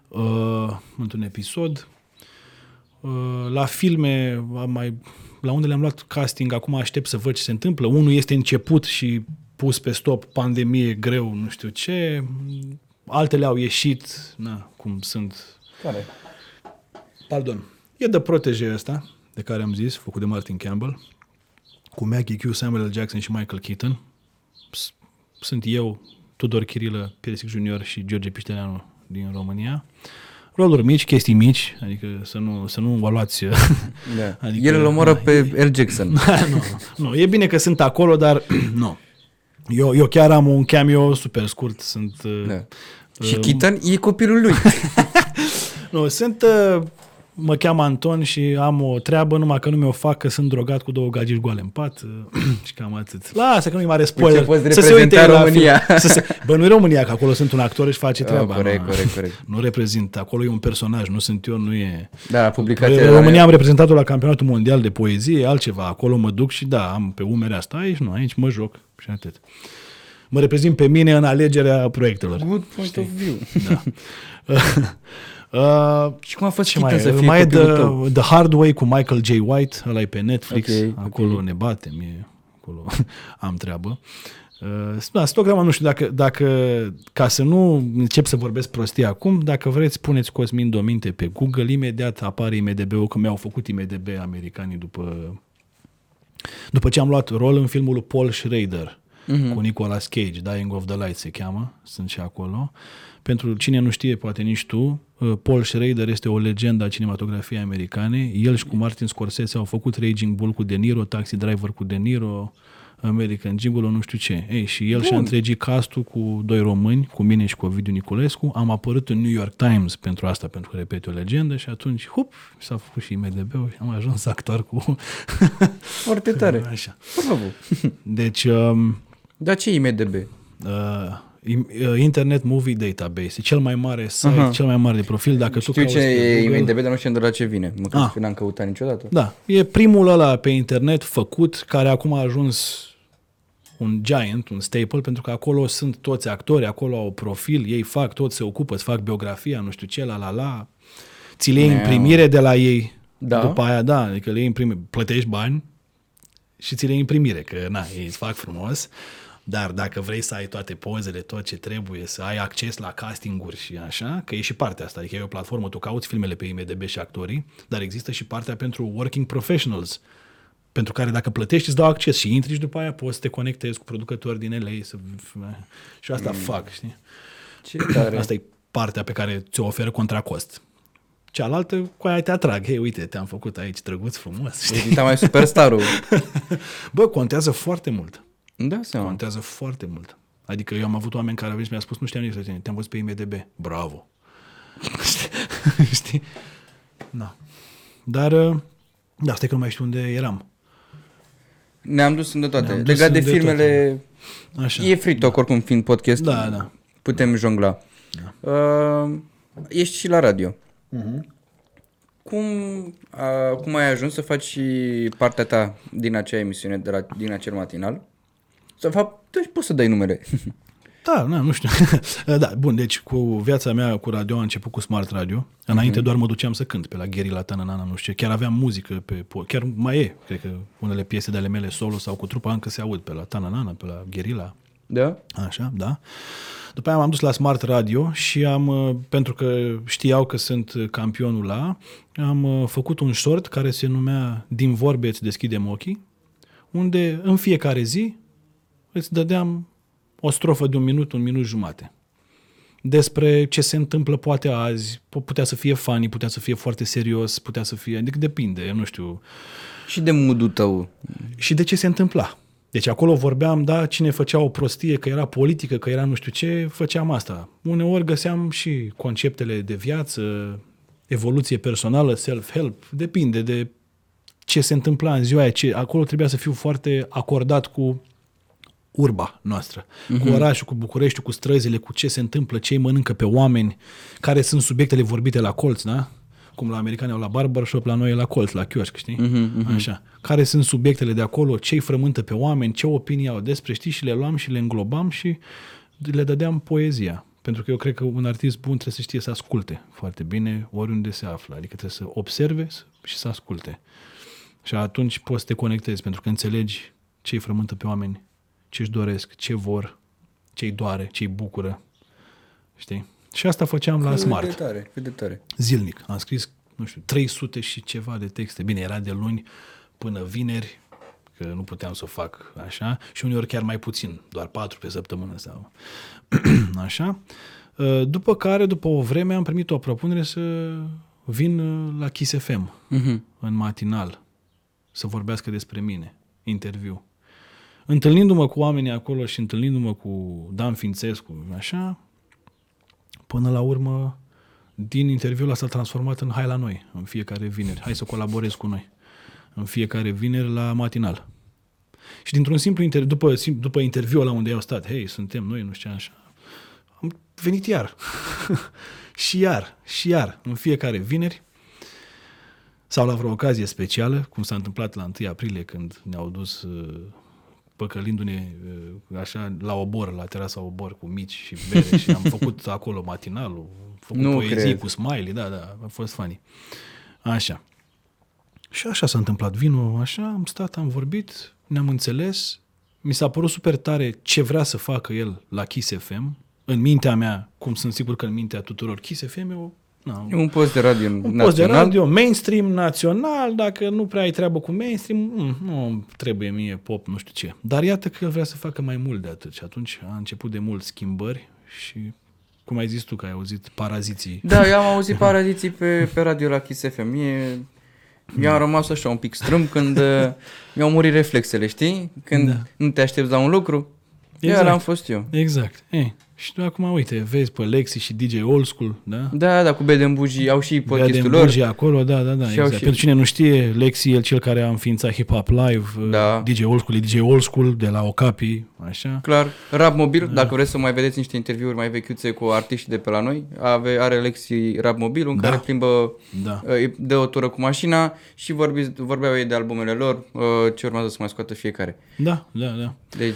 uh, într-un episod. Uh, la filme am mai la unde le-am luat casting, acum aștept să văd ce se întâmplă. Unul este început și pus pe stop, pandemie, greu, nu știu ce. Altele au ieșit, na, cum sunt Care? Pardon. E de protege ăsta, de care am zis, făcut de Martin Campbell, cu Maggie Q, Samuel L. Jackson și Michael Keaton. S- Sunt eu, Tudor Chirilă, Piersic Junior și George Pișteleanu din România. Roluri mici, chestii mici, adică să nu, să nu vă luați... Da. [LAUGHS] Adică, El îl omoră da, pe L. Jackson. [LAUGHS] nu, nu, e bine că sunt acolo, dar [CLEARS THROAT] nu. Eu, eu chiar am un cameo super scurt, sunt... uh, Da. Și Keaton e copilul lui. [LAUGHS] Nu, sunt... uh, Mă cheamă Anton și am o treabă, numai că nu mi-o fac, că sunt drogat cu două gagici goale în pat uh, [CLEARS THROAT] și cam atât. Lasă că nu-i mare spoiler. Uite, poți să se uite reprezenta la România. Film. Să se... Bă, nu e România, că acolo sunt un actor și face Ah, treaba. corect, nu, corect, corect. [LAUGHS] Nu reprezint. Acolo e un personaj, nu sunt eu, nu e... Da, la publicația În România am reprezentat-o la campionatul mondial de poezie, e altceva. Acolo mă duc și da, am pe umere asta aici, nu, aici mă joc și atât. Mă reprezint pe mine în alegerea proiectelor. Good point of view. Da. [LAUGHS] uh, Și cum a fost ce Keaton mai, să fie mai e copilul the, tău? the Hard Way cu Michael J. White, ăla e pe Netflix, Ok, acolo ok. ne batem, e, acolo [LAUGHS] am treabă. Uh, da, stogramă, nu știu dacă, dacă, ca să nu încep să vorbesc prostie acum, dacă vreți, puneți Cosmin Dominte pe Google, imediat apare IMDB-ul, că mi-au făcut IMDB americanii după, după ce am luat rol în filmul lui Paul Schrader, Mhm. cu Nicolas Cage, Dying of the Light se cheamă, sunt și acolo. Pentru cine nu știe, poate nici tu, uh, Paul Schrader este o legendă a cinematografiei americane. El și cu Martin Scorsese au făcut Raging Bull cu De Niro, Taxi Driver cu De Niro, American Gigolo, nu știu ce. Ei, și el și-a întregit castul cu doi români, cu mine și cu Ovidiu Niculescu. Am apărut în New York Times pentru asta, pentru că, repet, e o legendă și atunci, hup, s-a făcut și IMDB-ul și am ajuns [LAUGHS] actor cu... [LAUGHS] Foarte tare. Așa. Bravo. [LAUGHS] Deci, um, Dar ce e IMDB? uh, im- uh, Internet Movie Database. E cel mai mare site, Aha. cel mai mare de profil. Dacă tu Știu cauți ce pe e Google- IMDB, dar nu știu de la ce vine. Măcar Ah. că n-am căutat niciodată. Da, e primul ăla pe internet făcut, care acum a ajuns un giant, un staple, pentru că acolo sunt toți actori, acolo au profil, ei fac tot, se ocupă, îți fac biografia, nu știu ce, la la la, ți le iei Nea. imprimire de la ei, Da? după aia, da, adică le iei imprimire, plătești bani și ți le iei imprimire, că na, ei îți fac frumos, dar dacă vrei să ai toate pozele, tot ce trebuie, să ai acces la castinguri și așa, că e și partea asta, adică e o platformă, tu cauți filmele pe IMDB și actorii, dar există și partea pentru working professionals, pentru care dacă plătești îți dau acces și intri și după aia poți să te conectezi cu producători din LA să... și asta mm. fac, știi? Ce tare. Asta e partea pe care ți-o oferă contra cost. Cealaltă, cu aia te atrag. Hei, uite, te-am făcut aici drăguț, frumos. Știi? Edita mai superstarul. [LAUGHS] Bă, contează foarte mult. Da, seama. Contează foarte mult. Adică eu am avut oameni care au venit și mi-au spus, nu știam nici să tine, te-am văzut pe IMDB. Bravo. [LAUGHS] Știi? Știi? Da. Dar, uh, da, stai că nu mai știu unde eram. Ne-am dus în toate. Ne-am dus Legat de în de filmele, Așa. e free talk oricum fiind podcast. Da, da. Putem jongla. Uh, ești și la radio. Mhm. Cum, uh, cum ai ajuns să faci și partea ta din acea emisiune, de la, din acel matinal? Să fapt, deci poți să dai numele. Da, na, nu știu. [LAUGHS] da, bun, deci cu viața mea cu radio a început cu Smart Radio. Înainte doar mă duceam să cânt pe la Gherila Tananana, nu știu ce. Chiar aveam muzică pe... po- Chiar mai e, cred că unele piese de ale mele solo sau cu trupa încă se aud pe la Tananana, pe la Gherila. da? Așa, da. După aia m-am dus la Smart Radio și am, uh, pentru că știau că sunt campionul la, am uh, făcut un short care se numea Din vorbe îți deschidem ochii, unde în fiecare zi îți dădeam o strofă de un minut, un minut jumate. Despre ce se întâmplă poate azi, po- putea să fie funny, putea să fie foarte serios, putea să fie, adică depinde, nu știu, Și de mood tău. și de ce se întâmpla. Deci acolo vorbeam, da, cine făcea o prostie, că era politică, că era nu știu ce, făceam asta. Uneori găseam și conceptele de viață, evoluție personală, self-help, depinde de ce se întâmpla în ziua aia. Ce, acolo trebuia să fiu foarte acordat cu urba noastră, uh-huh. cu orașul, cu Bucureștiul, cu străzile, cu ce se întâmplă, ce îi mănâncă pe oameni, care sunt subiectele vorbite la colț, da? Cum la americani au la barbershop, la noi e la colț, la chioșc, știi? Uh-huh, uh-huh. Așa. Care sunt subiectele de acolo, ce îi frământă pe oameni, ce opinii au despre, știi? Și le luam și le înglobam și le dădeam poezia. Pentru că eu cred că un artist bun trebuie să știe să asculte foarte bine oriunde se află. Adică trebuie să observe și să asculte. Și atunci poți să te conectezi, pentru că înțelegi ce îi frământă pe oameni, ce își doresc, ce vor, ce îi doare, ce îi bucură. Știi? Și asta făceam la Cât Smart de tare, cât de tare. zilnic. Am scris, nu știu, 300 și ceva de texte. Bine, era de luni până vineri, că nu puteam să o fac așa, și uneori chiar mai puțin, doar patru pe săptămână sau [CLEARS THROAT] așa. Uh, După care, după o vreme, am primit o propunere să vin uh, la Kiss FM, Uh-huh. în matinal, să vorbească despre mine, interviu. Întâlnindu-mă cu oamenii acolo și întâlnindu-mă cu Dan Fințescu, așa, până la urmă, din interviul ăsta s-a transformat în hai la noi, în fiecare vineri. Hai să colaborezi cu noi. În fiecare vineri la matinal. Și dintr-un simplu interviu, după, sim- după interviul ăla unde au stat, hei, suntem noi, nu știu ce, așa, am venit iar. [LAUGHS] și iar, și iar, în fiecare vineri, sau la vreo ocazie specială, cum s-a întâmplat la 1 aprilie când ne-au dus uh, păcălindu-ne uh, așa la obor, la terasa obor cu mici și bere și am făcut [LAUGHS] acolo matinalul, am făcut Nu poezie cred. cu smiley, da, da, a fost funny. Așa. Și așa s-a întâmplat. Vino așa, am stat, am vorbit, ne-am înțeles. Mi s-a părut super tare ce vrea să facă el la Kiss FM. În mintea mea, cum sunt sigur că în mintea tuturor, Kiss FM e o, na, E un post de radio un național. post de radio, mainstream, național, dacă nu prea ai treabă cu mainstream, mm, nu trebuie mie pop, nu știu ce. Dar iată că el vrea să facă mai mult de atât și atunci a început de mult schimbări și, cum ai zis tu că ai auzit, paraziții. Da, eu am auzit paraziții pe, pe radio la Kiss FM. Mie, mi-a rămas așa un pic strâmb când uh, mi-au murit reflexele, știi? Când Da. nu te aștepți la un lucru. Exact. Exact. Iar am fost eu. Exact. Ei, și tu acum, uite, vezi pe Lexi și DJ Old School, da? Da, da, cu Bede Buji au și Bea podcastul de lor. Bugi acolo, da, da, da, Și au exact. și- Pentru cine nu știe, Lexi e cel care a înființat Hip Hop Live, Da. DJ Old School, e DJ Old School de la Okapi, așa. Clar, Rap Mobil, dacă vreți să mai vedeți niște interviuri mai vechiuțe cu artiști de pe la noi, ave, are Lexi Rap Mobil, în Da. care plimbă, Da. îi dă o tură cu mașina și vorbi, vorbeau ei de albumele lor, uh, ce urmează să mai scoată fiecare. Da, da, da. Deci,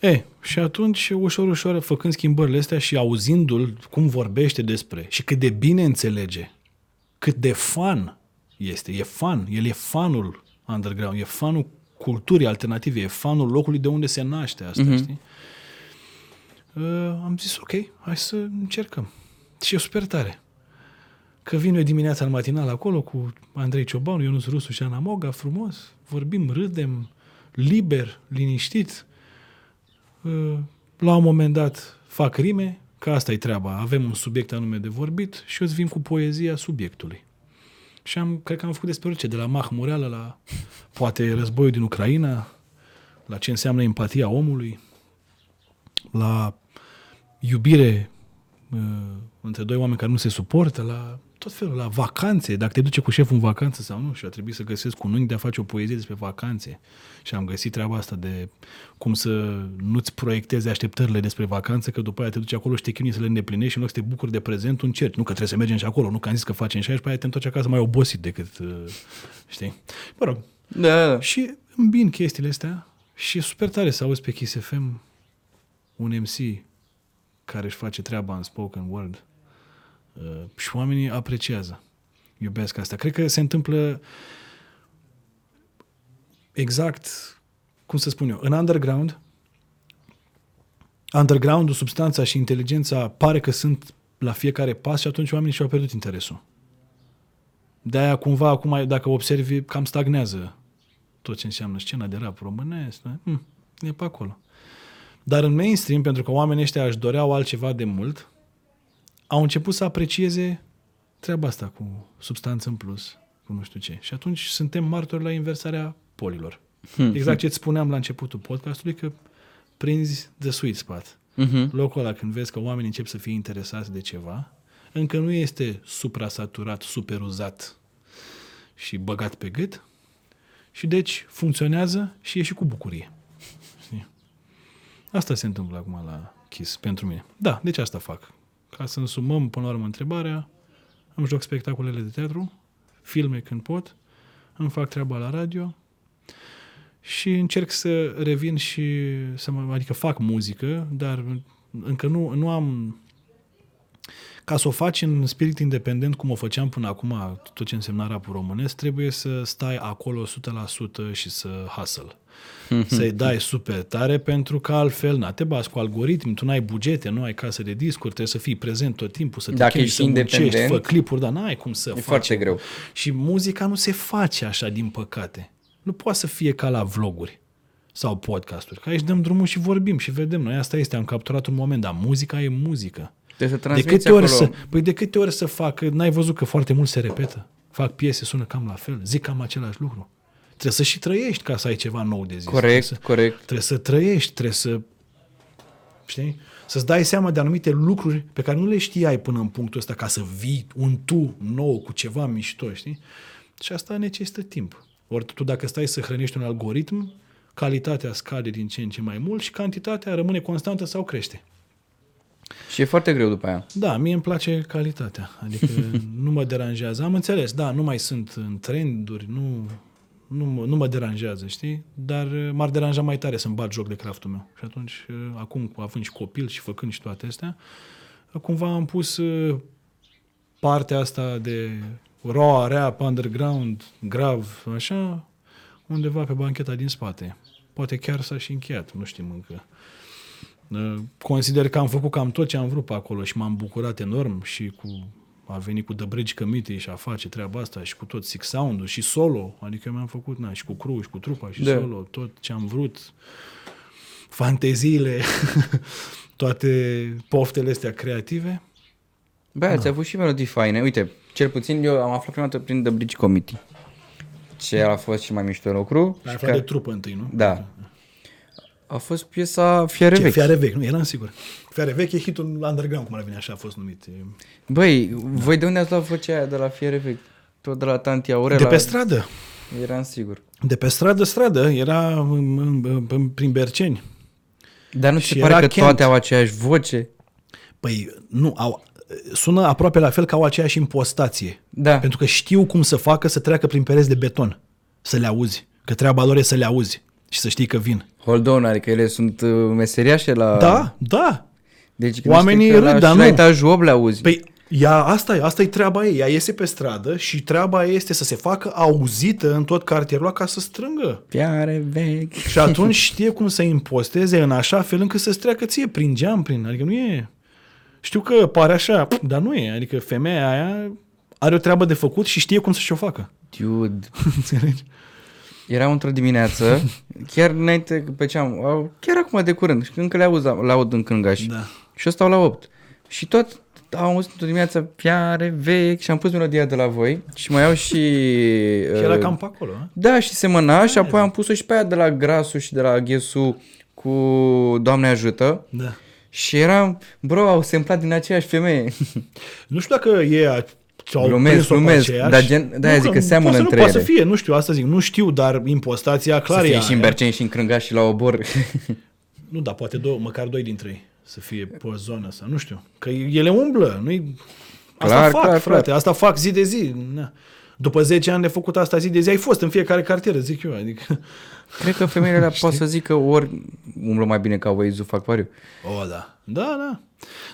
E, și atunci, ușor, ușor, făcând schimbările astea și auzindu-l cum vorbește despre și cât de bine înțelege, cât de fan este, e fan, el e fanul underground, e fanul culturii alternative, e fanul locului de unde se naște asta, mm-hmm. știi? Uh, am zis, ok, hai să încercăm. Și e super tare. Că vin eu dimineața în matinal acolo cu Andrei Ciobanu, Ionuț Rusu și Ana Moga, frumos, vorbim, râdem, liber, liniștit. Uh, La un moment dat fac rime, că asta e treaba, avem un subiect anume de vorbit și eu îți vin cu poezia subiectului. Și am, cred că am făcut despre orice, de la Mahmureală la poate războiul din Ucraina, la ce înseamnă empatia omului, la iubire uh, între doi oameni care nu se suportă, la tot felul, la vacanțe, dacă te duce cu șeful în vacanță sau nu, și a trebuit să găsesc un unghi de a face o poezie despre vacanțe. Și am găsit treaba asta de cum să nu-ți proiectezi așteptările despre vacanță, că după aia te duci acolo și te chinui să le îndeplinești și în loc să te bucuri de prezent, un cerci. Nu că trebuie să mergem și acolo, nu că am zis că facem și aia și pe aia te întorci acasă mai obosit decât, uh, știi? Mă rog, Da, da. și îmbin chestiile astea și e super tare să auzi pe Kiss FM un MC care își face treaba în spoken word uh, și oamenii apreciază. Iubesc asta. Cred că se întâmplă exact, cum să spun eu, în underground, underground-ul, substanța și inteligența pare că sunt la fiecare pas și atunci oamenii și-au pierdut interesul. De-aia cumva acum, dacă observi, cam stagnează tot ce înseamnă scena de rap românesc. da? Hm, e pe acolo. Dar în mainstream, pentru că oamenii ăștia își doreau altceva de mult, au început să aprecieze treaba asta cu substanță în plus, cu nu știu ce. Și atunci suntem martori la inversarea polilor. Exact ce îți spuneam la începutul podcastului, că prinzi the sweet spot. Mhm. Locul ăla când vezi că oamenii încep să fie interesați de ceva, încă nu este suprasaturat, superuzat și băgat pe gât și deci funcționează și e și cu bucurie. Știi? Asta se întâmplă acum la Kiss pentru mine. Da, deci asta fac. Ca să însumăm până la urmă întrebarea, îmi joc spectacolele de teatru, filme când pot, îmi fac treaba la radio și încerc să revin și să mă, adică fac muzică, dar încă nu, nu am ca să o faci în spirit independent, cum o făceam până acum, tot ce însemna rapul românesc, trebuie să stai acolo 100% și să hustle. Să-i dai super tare, pentru că altfel, na, te bați cu algoritmi, tu n-ai bugete, nu ai casă de discuri, trebuie să fii prezent tot timpul, să te Dacă chemi, ești să muncești, independent, fă clipuri, dar n-ai cum să E faci. foarte greu. Și muzica nu se face așa, din păcate. Nu poate să fie ca la vloguri sau podcasturi. Că aici dăm drumul și vorbim și vedem. Noi asta este, am capturat un moment, dar muzica e muzică. Trebuie să De transmiți câte, ori acolo. să, păi de câte ori să fac, n-ai văzut că foarte mult se repetă? Fac piese, sună cam la fel, zic cam același lucru. Trebuie să și trăiești ca să ai ceva nou de zis. Corect, Trebuie să, corect. trebuie să trăiești, trebuie să, știi? Să-ți dai seama de anumite lucruri pe care nu le știai până în punctul ăsta ca să vii un tu nou cu ceva mișto, știi? Și asta necesită timp. Ori tu dacă stai să hrănești un algoritm, calitatea scade din ce în ce mai mult și cantitatea rămâne constantă sau crește. Și e foarte greu după aia. Da, mie îmi place calitatea. Adică [LAUGHS] nu mă deranjează. Am înțeles, da, nu mai sunt în trenduri, nu, nu, mă, nu mă deranjează, știi? Dar uh, m-ar deranja mai tare să-mi bat joc de craftul meu. Și atunci, uh, acum, având și copil și făcând și toate astea, uh, cumva am pus uh, partea asta de raw, rap, underground, grav, așa, undeva pe bancheta din spate. Poate chiar s-a și încheiat, nu știm încă. Uh, Consider că am făcut cam tot ce am vrut pe acolo și m-am bucurat enorm și cu a venit cu The Bridge Committee și a face treaba asta și cu tot Six Sound-ul și solo, adică eu mi-am făcut na, și cu crew și cu trupa și Da. solo, tot ce am vrut, fanteziile, [LAUGHS] toate poftele astea creative. Bă, ați avut și melodii faine. Uite, cel puțin eu am aflat prima dată prin The Bridge Committee. Ce a fost și mai mișto lucru. Ai și aflat că- de trupă întâi, nu? Da. A fost piesa Fiare Ce, Vechi. Fiare vechi, nu, eram sigur. Fiare vechi e hitul underground, cum ar veni așa a fost numit. E- Băi, voi de unde ați luat vocea aia de la Fiare Vechi? Tot de la Tanti Aurela? De pe stradă. Eram sigur. De pe stradă, stradă. Era în, în, în, prin Berceni. Dar nu ți Și se pare era că Kent. toate au aceeași voce? Păi, nu, au, sună aproape la fel ca o aceeași impostație. Da. Pentru că știu cum să facă să treacă prin pereți de beton. Să le auzi. Că treaba lor e să le auzi. Și să știi că vin. Hold on, adică ele sunt uh, meseriașe la... Da, da. Deci Oamenii gândește că râd, la, dar și la nu. etajul 8 le auzi. Păi, ea, asta e, asta e treaba ei. Ea iese pe stradă și treaba ei este să se facă auzită în tot cartierul ăla ca să strângă. Fiare vechi. Și atunci știe cum să imposteze în așa fel încât să-ți treacă ție prin geam, prin... Adică nu e... Știu că pare așa, dar nu e. Adică femeia aia are o treabă de făcut și știe cum să-și o facă. Dude. [LAUGHS] Înțelegi? Era într-o dimineață, [LAUGHS] chiar înainte pe ce am, au- chiar acum de curând, și încă le aud, le aud în cângăș. Da. Și eu stau la 8. Și tot am auzit într-o dimineață fiare vechi și am pus melodia de la voi și mai iau și... [LAUGHS] Și era uh, cam pe acolo. a? Da, și semăna și apoi am pus-o și pe aia de la Grasu și de la Ghesu cu Doamne ajută. Da. Și eram, bro, au semplat din aceeași femeie. [LAUGHS] Nu știu dacă e a- sau au Glumesc, prins-o pe glumesc, aceeași. dar gen- de-aia zic că seamănă poate să între nu, Poate ele. să fie, nu știu, asta zic, nu știu, dar impostația clar Să e fie și în aia. Berceni și în Crângaș și la obor. [LAUGHS] Nu, dar poate două, măcar doi dintre ei să fie pe zona asta, nu știu. Că ele umblă, nu Asta Clar, fac, clar, frate, clar. asta fac zi de zi. Na. După 10 ani de făcut asta zi de zi, ai fost în fiecare cartieră, zic eu. Adică... [LAUGHS] Cred că femeile alea [LAUGHS] pot să zică ori umblă mai bine ca Waze-ul, fac pariu. O, da. Da, da.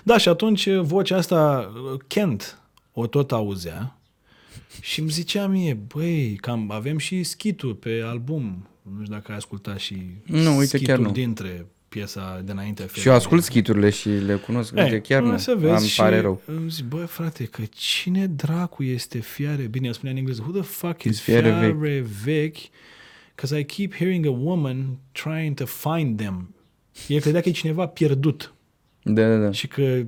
Da, și atunci vocea asta, Kent, o tot auzea și îmi zicea mie, băi, cam avem și schitul pe album. Nu știu dacă ai ascultat și Nu, uite, schitul chiar nu. dintre piesa de înainte. Și eu ascult schiturile și le cunosc, Ei, uite, chiar nu, să vezi am și pare rău. Îmi zic, bă, frate, că cine dracu este fiare? Bine, el spunea în engleză, who the fuck is Is fiare fiare, vechi? vechi? Because I keep hearing a woman trying to find them. El credea că e cineva pierdut Da, da, da. și că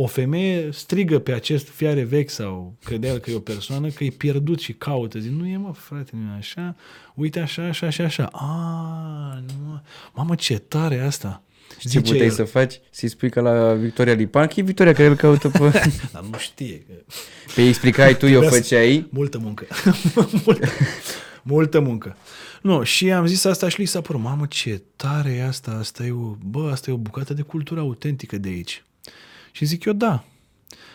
o femeie strigă pe acest fiare vechi sau credea el că e o persoană că e pierdut și caută. Zic, nu e mă, frate, nu e așa. Uite așa, așa și așa. A, nu, mă. mamă, ce tare e asta. Ce Zice puteai el. să faci? Să-i spui că la Victoria Lipan, că e Victoria care îl caută pe... [LAUGHS] Dar nu știe. Că... Pe ei explicai tu, eu Trebuia să- făceai. Multă muncă. [LAUGHS] multă, multă muncă. Nu, și am zis asta și li s-a părut, mamă, ce tare e asta, asta e o, bă, asta e o bucată de cultură autentică de aici. Și zic eu, da,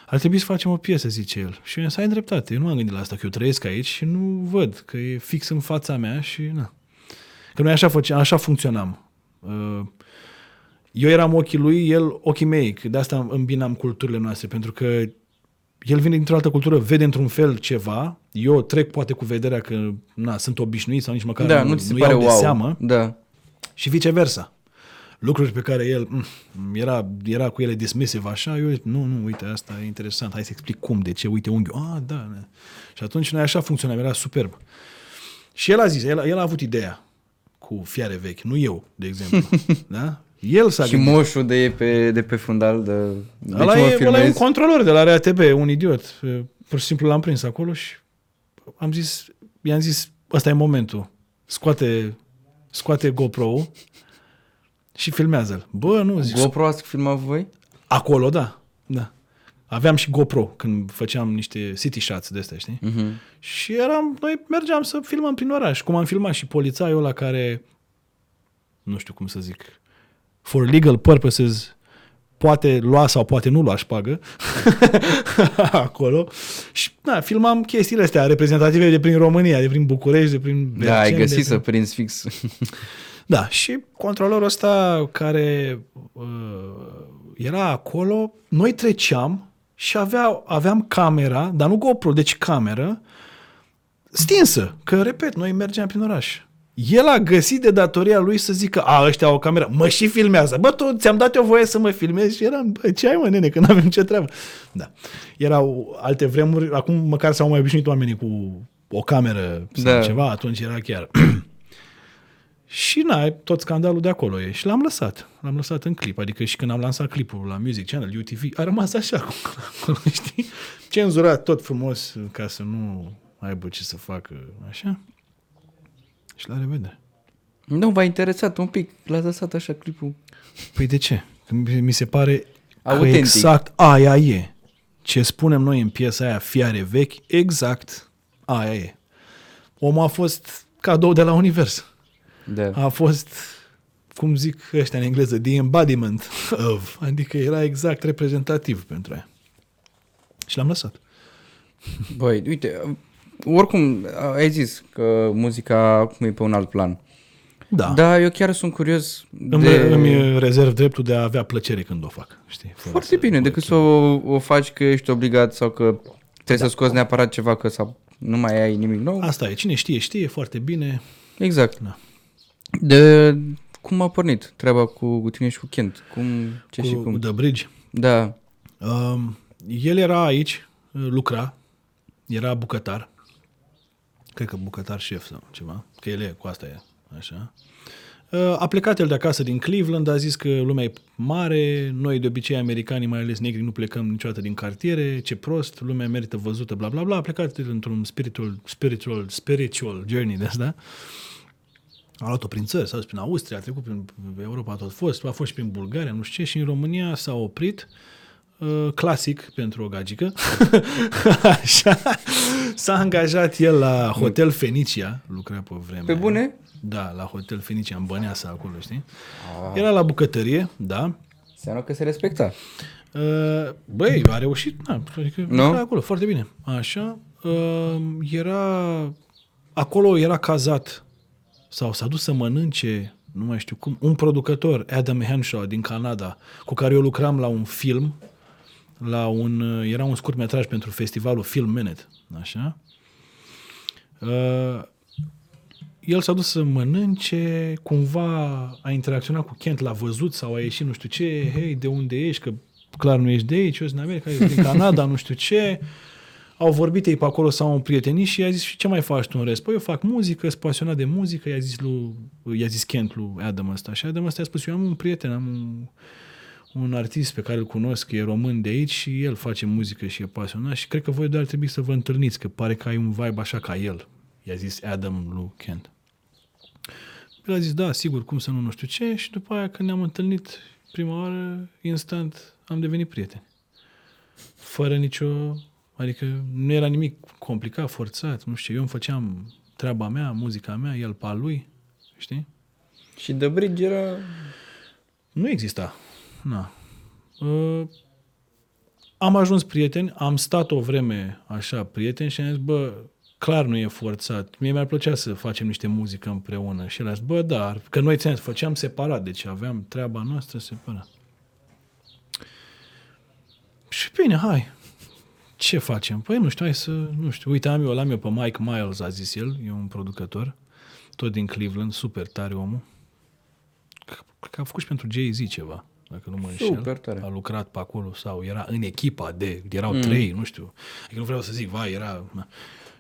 ar trebui să facem o piesă, zice el. Și eu să ai dreptate, eu nu m-am gândit la asta, că eu trăiesc aici și nu văd, că e fix în fața mea și na. Că noi așa, făceam, așa funcționam. Uh, Eu eram ochii lui, el ochii mei, că de asta îmbinam culturile noastre, pentru că el vine dintr-o altă cultură, vede într-un fel ceva, eu trec poate cu vederea că na, sunt obișnuit sau nici măcar Da, nu, nu ți se nu pare iau de wow. seamă Da. și viceversa. Lucruri pe care el mm, era, era cu ele dismissive așa, eu nu, nu, uite, asta e interesant, hai să explic cum, de ce, uite unghiul, ah, da, da. Și atunci noi așa funcționam, era superb. Și el a zis, el, el a avut ideea cu fiare vechi, nu eu, de exemplu. [LAUGHS] da? El s-a Și gândit. moșul de, pe, de pe fundal, de, de Ăla ce mă e, ăla e un filmezi? controlor de la RATB, un idiot. Pur și simplu l-am prins acolo și am zis, i-am zis, ăsta e momentul. Scoate, scoate GoPro-ul și filmează-l. Bă, nu, zic, GoPro ați filmat voi? acolo, da, da. Aveam și GoPro când făceam niște city shots de astea, știi? Uh-huh. Și eram, noi mergeam să filmăm prin oraș, cum am filmat și polițaiul ăla care, nu știu cum să zic, for legal purposes, poate lua sau poate nu lua șpagă [LAUGHS] acolo. Și da, filmam chestiile astea reprezentative de prin România, de prin București, de prin Da, ai Berceni, găsit de să prinzi fix. [LAUGHS] da, și controlorul ăsta care uh, era acolo, noi treceam și avea, aveam camera, dar nu GoPro, deci cameră, stinsă, că, repet, noi mergeam prin oraș. El a găsit de datoria lui să zică, a, ăștia au o cameră, mă și filmează. Bă, tu ți-am dat eu voie să mă filmezi și eram, bă, ce ai mă, nene, că nu avem ce treabă. Da. Erau alte vremuri, acum măcar s-au mai obișnuit oamenii cu o cameră sau Da. ceva, atunci era chiar... [CLEARS THROAT] Și na, tot scandalul de acolo e. Și l-am lăsat. L-am lăsat în clip. Adică și când am lansat clipul la Music Channel, UTV, a rămas așa, cum [LAUGHS] acolo, știi? Cenzurat tot frumos ca să nu aibă ce să facă așa. Și la revedere. nu, v-a interesat un pic. L-ați lăsat așa clipul. Păi de ce? Că mi mi se pare că Autentic. exact aia e. Ce spunem noi în piesa aia, fiare vechi, exact aia e. Omul a fost cadou de la univers. Da. a fost, cum zic ăștia în engleză, the embodiment of, adică era exact reprezentativ pentru ea. Și l-am lăsat. Băi, uite, oricum ai zis că muzica acum e pe un alt plan. Da. da. Dar eu chiar sunt curios Îmi, de... îmi rezerv dreptul de a avea plăcere când o fac. Știi? Fără Foarte să- bine, decât să o, o faci că ești obligat sau că trebuie Da. să scoți neapărat ceva că sau nu mai ai nimic nou. Asta e. Cine știe, știe foarte bine. Exact. Da. De cum a pornit treaba cu, cu tine și cu Kent? Cum, ce cu și cum? The Bridge. Da. Um, el era aici, lucra, era bucătar. Cred că bucătar șef sau ceva. Că el e, cu asta e. Așa. Uh, A plecat el de acasă din Cleveland, a zis că lumea e mare, noi de obicei americanii, mai ales negri, nu plecăm niciodată din cartiere, ce prost, lumea merită văzută, bla bla bla. A plecat el într-un spiritual, spiritual, spiritual journey de asta. A luat-o prin țări, s-a dus prin Austria, a trecut prin Europa, a tot fost, a fost și prin Bulgaria, nu știu ce, și în România s-a oprit uh, clasic pentru o gagică. [LAUGHS] Așa. S-a angajat el la Hotel Fenicia, lucra pe vremea. Pe bune? Da, la Hotel Fenicia, în Băneasa, acolo, știi? Era la bucătărie, da. Înseamnă că se respecta. Uh, Băi, a reușit, da, adică Nu? lucra acolo, foarte bine. Așa, uh, era, acolo era cazat sau s-a dus să mănânce, nu mai știu cum, un producător, Adam Henshaw din Canada, cu care eu lucram la un film, la un, uh, era un scurt metraj pentru festivalul Film Minute, așa. Uh, el s-a dus să mănânce, cumva a interacționat cu Kent, l-a văzut sau a ieșit nu știu ce, hei, de unde ești, că clar nu ești de aici, eu sunt din America, eu din Canada, nu știu ce. Au vorbit ei pe acolo, s-au împrietenit și i-a zis, și ce mai faci tu în rest? Păi eu fac muzică, sunt pasionat de muzică, i-a zis, lui, i-a zis Kent lui Adam ăsta. Și Adam ăsta i-a spus, eu am un prieten, am un, un artist pe care îl cunosc, e român de aici și el face muzică și e pasionat și cred că voi doi ar trebui să vă întâlniți, că pare că ai un vibe așa ca el. I-a zis Adam lui Kent. El a zis, da, sigur, cum să nu, nu știu ce, și după aia când ne-am întâlnit prima oară, instant am devenit prieteni. Fără nicio, adică nu era nimic complicat, forțat, nu știu, eu îmi făceam treaba mea, muzica mea, el pe a lui, știi? Și The Bridge era... Nu exista. Na. Uh, am ajuns prieteni, am stat o vreme așa prieteni și am zis, bă, clar nu e forțat. Mie mi-ar plăcea să facem niște muzică împreună. Și el a zis, bă, da, că noi ți făceam separat, deci aveam treaba noastră separat. Și bine, hai. Ce facem? Păi nu știu, hai să, nu știu, uite, am eu, l-am eu pe Mike Miles, a zis el, e un producător, tot din Cleveland, super tare omul. Cred că a făcut și pentru Jay-Z ceva, dacă nu mă înșel. Super tare. A lucrat pe acolo sau era în echipa de, erau mm. trei, nu știu. Adică nu vreau să zic, vai, era...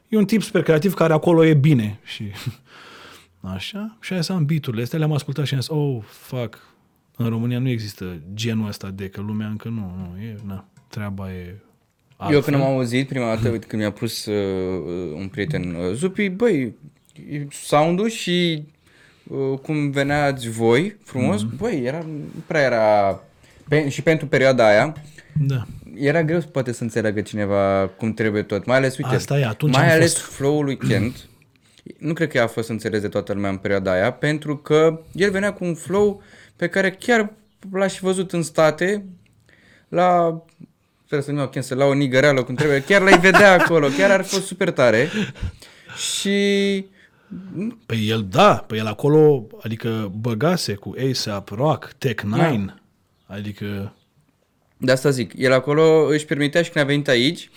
E un tip super creativ care acolo e bine și... [LAUGHS] Așa, și aia să am beat astea, le-am ascultat și am zis, oh, fuck, în România nu există genul ăsta de, că lumea încă nu, nu, e, na, treaba e altfel. Eu când am auzit prima dată, uite, când mi-a pus uh, un prieten uh, Zupi, băi, sound-ul și uh, cum veneați voi frumos, mm-hmm. băi, era, nu prea era, pe, și pentru perioada aia, da. era greu poate să înțeleagă cineva cum trebuie tot, mai ales, uite, Asta e, atunci mai am ales fost... flow-ul lui Kent, nu cred că a fost înțeles de toată lumea în perioada aia, pentru că el venea cu un flow pe care chiar l-aș și văzut în state, la trebuie să-mi iau cancel, la o nigăreală cum trebuie, chiar l-ai vedea acolo, chiar ar fi fost super tare. Și Păi el, da, păi el acolo, adică băgase cu ASAP Rock, Tech 9, Da. adică de asta zic, el acolo își permitea și când a venit aici,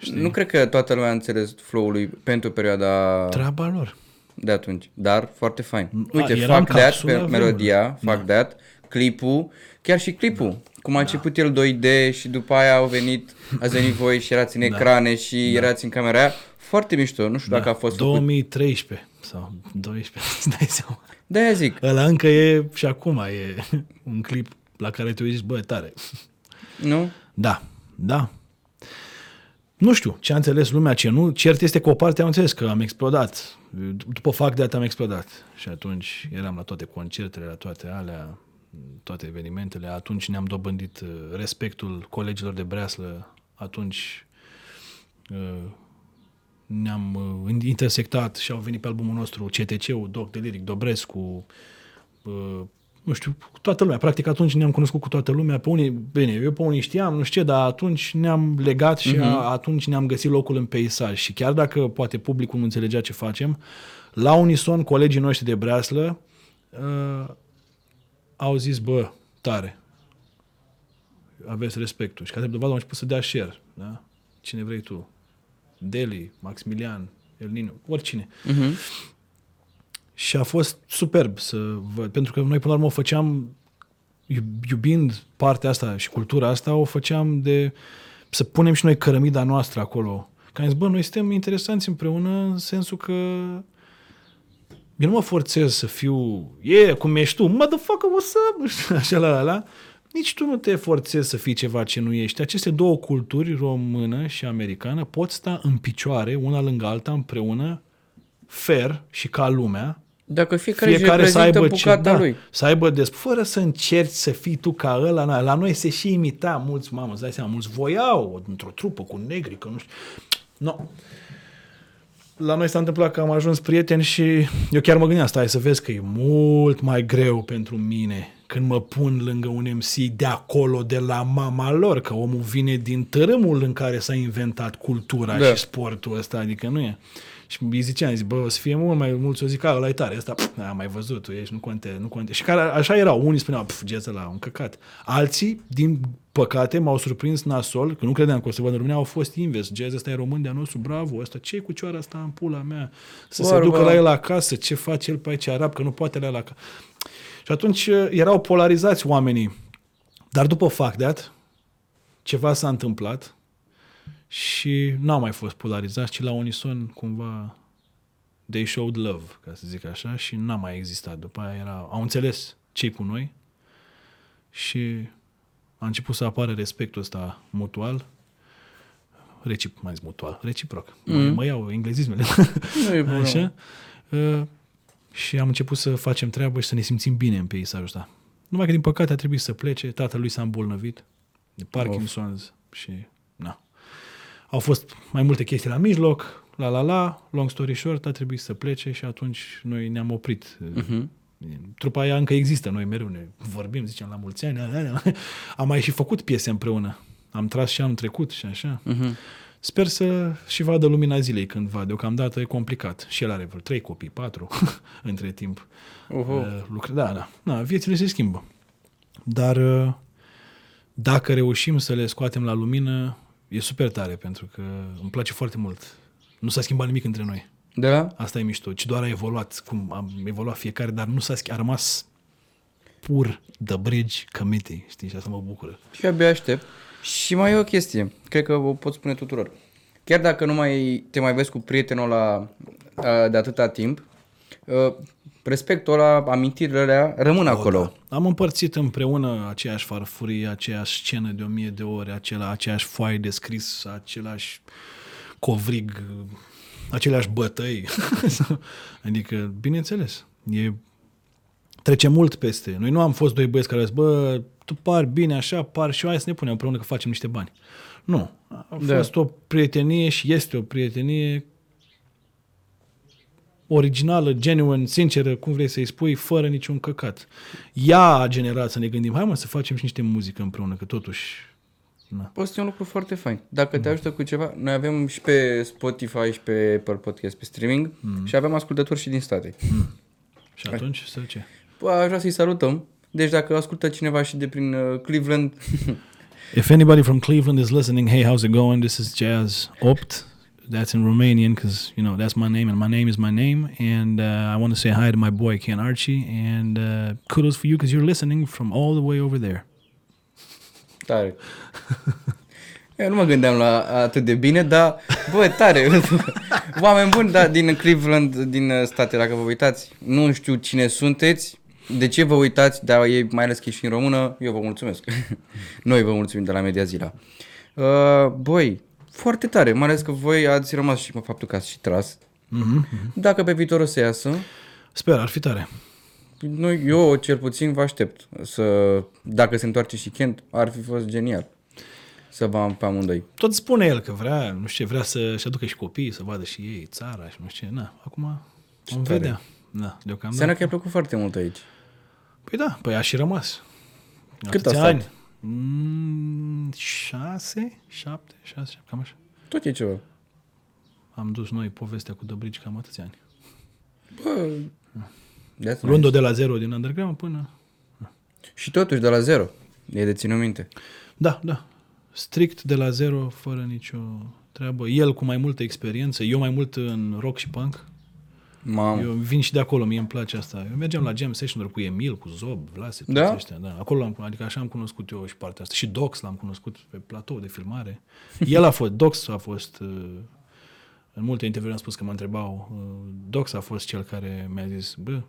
Știi? nu cred că toată lumea a înțeles flow-ul lui pentru perioada treaba lor. de atunci, dar foarte fain. A, Uite, era în Fuck That, capsulă pe la melodia, Fuck That, clipul, chiar și clipul. Cum a început el 2D și după aia au venit, ați venit voi și erați în ecrane și erați în camera aia. Foarte mișto, nu știu dacă a fost făcut. 2013 sau 12, [LAUGHS] îți dai seama. De-aia zic, Ăla încă e, și acum e un clip la care te uiți, bă, tare. nu? Da, da. Nu știu ce a înțeles lumea, ce nu. Cert este că o parte am înțeles că am explodat. După fac de am explodat. Și atunci eram la toate concertele, la toate alea, toate evenimentele. Atunci ne-am dobândit uh, respectul colegilor de breaslă. Atunci uh, ne-am uh, intersectat și au venit pe albumul nostru CTC-ul, Doc de Liric, Dobrescu, uh, nu știu, cu toată lumea. Practic atunci ne-am cunoscut cu toată lumea. Pe unii, bine, eu pe unii știam, nu știu ce, dar atunci ne-am legat și uh-huh. a, atunci ne-am găsit locul în peisaj. Și chiar dacă poate publicul nu înțelegea ce facem, la unison colegii noștri de breaslă uh, au zis, bă, tare, aveți respectul. Și ca de dovadă au început să dea share, da? Cine vrei tu. Deli, Maximilian, El Nino, oricine. Uh-huh. Și a fost superb să văd, pentru că noi până la urmă o făceam, iub- iubind partea asta și cultura asta, o făceam de să punem și noi cărămida noastră acolo. Că am zis, bă, noi suntem interesanți împreună în sensul că eu nu mă forțez să fiu, e, yeah, cum ești tu, motherfucker, what's up? Știu, Așa la la. Nici tu nu te forțezi să fii ceva ce nu ești. Aceste două culturi, română și americană, pot sta în picioare, una lângă alta, împreună, fair și ca lumea, Dacă fiecare, fiecare își să aibă bucata ce, da, lui. Să aibă des, fără să încerci să fii tu ca ăla. Na, la noi se și imita mulți, mamă, îți dai seama, mulți voiau într-o trupă cu negri, că nu știu. No. La noi s-a întâmplat că am ajuns prieteni și eu chiar mă gândeam, stai să vezi că e mult mai greu pentru mine când mă pun lângă un MC de acolo, de la mama lor, că omul vine din tărâmul în care s-a inventat cultura da. și sportul ăsta, adică nu e. Și îi ziceam, zic, bă, o să fie mult mai mulți, o zic, a, ăla e tare, ăsta, pf, am mai văzut, tu ești, nu conte, nu conte. Și care, așa erau, unii spuneau, pf, jazz la un căcat. Alții, din păcate, m-au surprins nasol, că nu credeam că o să văd în România, au fost invers. Jazz ăsta e român de-a nostru, bravo, ăsta, ce cu cioara asta în pula mea? Să Barba. se ducă la el acasă, ce face el pe aici arab, că nu poate la la acasă. Și atunci uh, erau polarizați oamenii. Dar după fact that, ceva s-a întâmplat și n-au mai fost polarizați, ci la unison cumva they showed love, ca să zic așa, și n-a mai existat. După aia era, au înțeles ce cu noi și a început să apară respectul ăsta mutual, recip, mai zis mutual, reciproc. Mm. Mă, mă iau englezismele. [LAUGHS] Nu e [LAUGHS] Așa. Uh, și am început să facem treabă și să ne simțim bine în peisajul ăsta. Numai că, din păcate, a trebuit să plece. Tatălui s-a îmbolnăvit de Parkinson's of. și na. Au fost mai multe chestii la mijloc, la la la, long story short, a trebuit să plece și atunci noi ne-am oprit. Uh-huh. Trupa aia încă există, noi mereu ne vorbim, zicem la mulți ani. Am mai și făcut piese împreună. Am tras și am trecut și așa. Uh-huh. Sper să și vadă lumina zilei cândva. Deocamdată e complicat. Și el are vreo trei copii, patru [LAUGHS] între timp. Uh-huh. Uh, lucre, da, da. Na, viețile se schimbă. Dar uh, dacă reușim să le scoatem la lumină, e super tare, pentru că îmi place foarte mult. Nu s-a schimbat nimic între noi. Da? Asta e mișto. Ci doar a evoluat, cum am evoluat fiecare, dar nu s-a schimbat. A rămas pur The Bridge Committee, știi? Și asta mă bucură. Și abia aștept. Și mai e o chestie, cred că o pot spune tuturor. Chiar dacă nu mai te mai vezi cu prietenul ăla de atâta timp, respectul ăla, amintirile alea rămân o, acolo. Da. Am împărțit împreună aceeași farfurie, aceeași scenă de o mie de ore, acela, aceeași foaie de scris, același covrig, aceleași bătăi. [LAUGHS] adică, bineînțeles, e, trece mult peste. Noi nu am fost doi băieți care au zis, bă, tu pari bine așa, par și eu, hai să ne punem împreună că facem niște bani. Nu. A da. fost o prietenie și este o prietenie originală, genuine, sinceră, cum vrei să-i spui, fără niciun căcat. Ea a generat să ne gândim, hai mă să facem și niște muzică împreună, că totuși... Na. Poți un lucru foarte fain. Dacă te ajută cu ceva, noi avem și pe Spotify și pe Apple Podcast, pe streaming mm. și avem ascultători și din state. Mm. Și atunci să ce? Păi, aș vrea să-i salutăm deci dacă ascultă cineva și de prin uh, Cleveland... [LAUGHS] If anybody from Cleveland is listening, hey, how's it going? This is Jazz Opt. That's in Romanian because, you know, that's my name and my name is my name. And uh, I want to say hi to my boy Ken Archie. And uh, kudos for you because you're listening from all the way over there. Tare. Eu nu mă gândeam la atât de bine, dar, bă, tare. [LAUGHS] Oameni buni, da, din Cleveland, din uh, state, dacă vă uitați, nu știu cine sunteți, de ce vă uitați, dar e mai ales că și în română, eu vă mulțumesc. [LAUGHS] Noi vă mulțumim de la Media Zila. Uh, băi, foarte tare, mai ales că voi ați rămas și cu faptul că ați și tras. Mm-hmm. Dacă pe viitor o să iasă... Sper, ar fi tare. Noi, eu cel puțin vă aștept să, dacă se întoarce și Kent, ar fi fost genial să vă am pe amândoi. Tot spune el că vrea, nu știu, vrea să-și aducă și copiii, să vadă și ei țara și nu știu ce. Na, acum vom vedea. Da, deocamdată. Seara că a plăcut foarte mult aici. Păi da, păi a și rămas. Cât a stat? Ani? Mm, șase, șapte, șase, șapte, cam așa. Tot e ceva. Am dus noi povestea cu Dăbrici cam atâția ani. Bă, Luând-o de la zero din underground până... Și totuși de la zero. E de ținut minte. Da, da. Strict de la zero, fără nicio treabă. El cu mai multă experiență, eu mai mult în rock și punk. Mamă. Eu vin și de acolo, mie îmi place asta. Eu mergeam la jam session cu Emil, cu Zob, Vlase, toți da? ăștia. Da? Acolo am, adică așa am cunoscut eu și partea asta. Și Dox l-am cunoscut pe platou de filmare. El a fost, Dox a fost, uh, în multe interviuri am spus că mă întrebau, uh, Dox a fost cel care mi-a zis, bă,